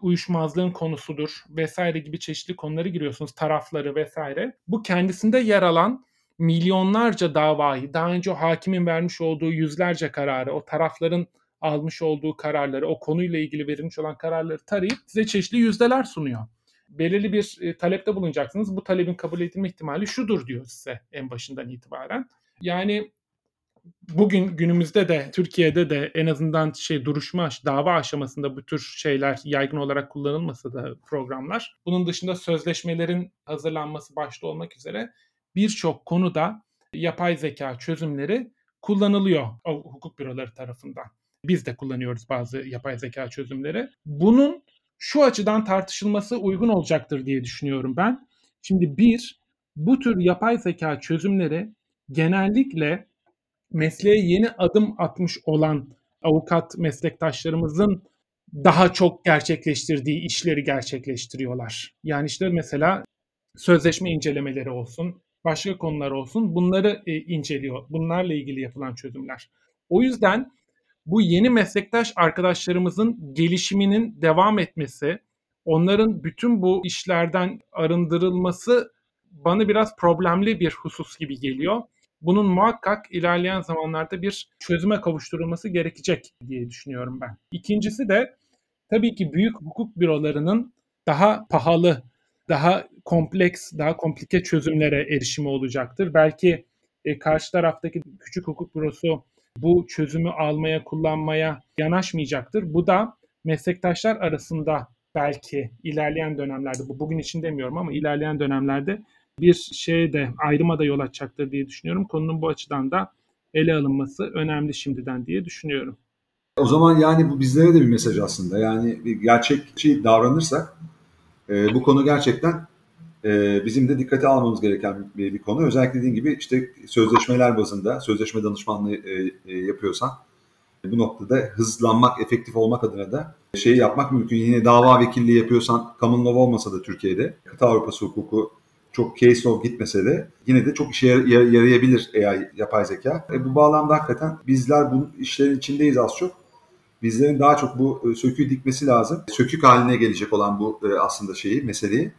uyuşmazlığın konusudur vesaire gibi çeşitli konuları giriyorsunuz, tarafları vesaire. Bu kendisinde yer alan milyonlarca davayı, daha önce o hakimin vermiş olduğu yüzlerce kararı, o tarafların almış olduğu kararları, o konuyla ilgili verilmiş olan kararları tarayıp size çeşitli yüzdeler sunuyor. Belirli bir e, talepte bulunacaksınız. Bu talebin kabul edilme ihtimali şudur diyor size en başından itibaren. Yani bugün günümüzde de Türkiye'de de en azından şey duruşma dava aşamasında bu tür şeyler yaygın olarak kullanılmasa da programlar. Bunun dışında sözleşmelerin hazırlanması başta olmak üzere birçok konuda yapay zeka çözümleri kullanılıyor hukuk büroları tarafından. Biz de kullanıyoruz bazı yapay zeka çözümleri. Bunun şu açıdan tartışılması uygun olacaktır diye düşünüyorum ben. Şimdi bir, bu tür yapay zeka çözümleri genellikle mesleğe yeni adım atmış olan avukat meslektaşlarımızın daha çok gerçekleştirdiği işleri gerçekleştiriyorlar. Yani işte mesela sözleşme incelemeleri olsun, başka konular olsun bunları e, inceliyor. Bunlarla ilgili yapılan çözümler. O yüzden bu yeni meslektaş arkadaşlarımızın gelişiminin devam etmesi, onların bütün bu işlerden arındırılması bana biraz problemli bir husus gibi geliyor. Bunun muhakkak ilerleyen zamanlarda bir çözüme kavuşturulması gerekecek diye düşünüyorum ben. İkincisi de tabii ki büyük hukuk bürolarının daha pahalı, daha kompleks, daha komplike çözümlere erişimi olacaktır. Belki e, karşı taraftaki küçük hukuk bürosu bu çözümü almaya, kullanmaya yanaşmayacaktır. Bu da meslektaşlar arasında belki ilerleyen dönemlerde, bu bugün için demiyorum ama ilerleyen dönemlerde bir şeye de ayrıma da yol açacaktır diye düşünüyorum. Konunun bu açıdan da ele alınması önemli şimdiden diye düşünüyorum. O zaman yani bu bizlere de bir mesaj aslında. Yani gerçekçi davranırsak e, bu konu gerçekten e, bizim de dikkate almamız gereken bir, bir konu. Özellikle dediğim gibi işte sözleşmeler bazında, sözleşme danışmanlığı e, e, yapıyorsan bu noktada hızlanmak, efektif olmak adına da şeyi yapmak mümkün. Yine dava vekilliği yapıyorsan common law olmasa da Türkiye'de kıta Avrupası hukuku çok case law gitmese de yine de çok işe yarayabilir AI, yapay zeka. E, bu bağlamda hakikaten bizler bu işlerin içindeyiz az çok. Bizlerin daha çok bu söküğü dikmesi lazım. Sökük haline gelecek olan bu aslında şeyi, meseleyi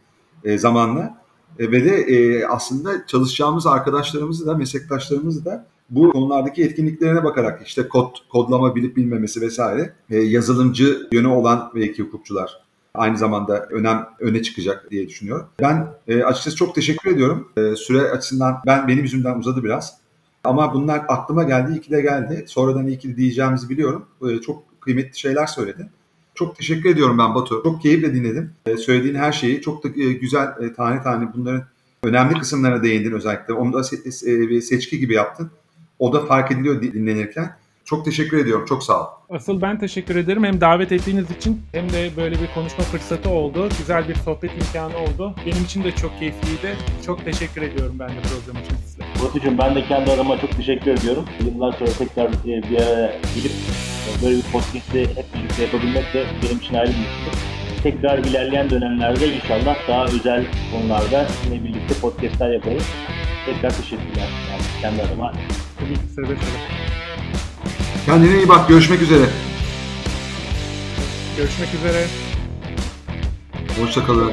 e, zamanla. E, ve de e, aslında çalışacağımız arkadaşlarımızı da, meslektaşlarımızı da bu konulardaki etkinliklerine bakarak işte kod, kodlama bilip bilmemesi vesaire e, yazılımcı yönü olan belki hukukçular aynı zamanda önem öne çıkacak diye düşünüyorum. Ben e, açıkçası çok teşekkür ediyorum. E, süre açısından ben benim yüzümden uzadı biraz. Ama bunlar aklıma geldi, iyi ki de geldi. Sonradan iyi ki de diyeceğimizi biliyorum. E, çok kıymetli şeyler söyledi. Çok teşekkür ediyorum ben Batu. Çok keyifle dinledim. E, söylediğin her şeyi çok da e, güzel e, tane tane bunların önemli kısımlarına değindin özellikle. Onu da se- e, seçki gibi yaptın. O da fark ediliyor dinlenirken. Çok teşekkür ediyorum. Çok sağ ol. Asıl ben teşekkür ederim. Hem davet ettiğiniz için hem de böyle bir konuşma fırsatı oldu. Güzel bir sohbet imkanı oldu. Benim için de çok keyifliydi. Çok teşekkür ediyorum ben de program için size. Batucuğum ben de kendi adıma çok teşekkür ediyorum. Yıllar sonra tekrar bir araya gelip böyle bir podcast'i hep birlikte yapabilmek de benim için ayrı bir mutluluk. Tekrar ilerleyen dönemlerde inşallah daha özel konularda yine birlikte podcast'ler yaparız. Tekrar teşekkürler yani kendi adıma. Tabii ki seve seve. Kendine iyi bak. Görüşmek üzere. Görüşmek üzere. Hoşçakalın.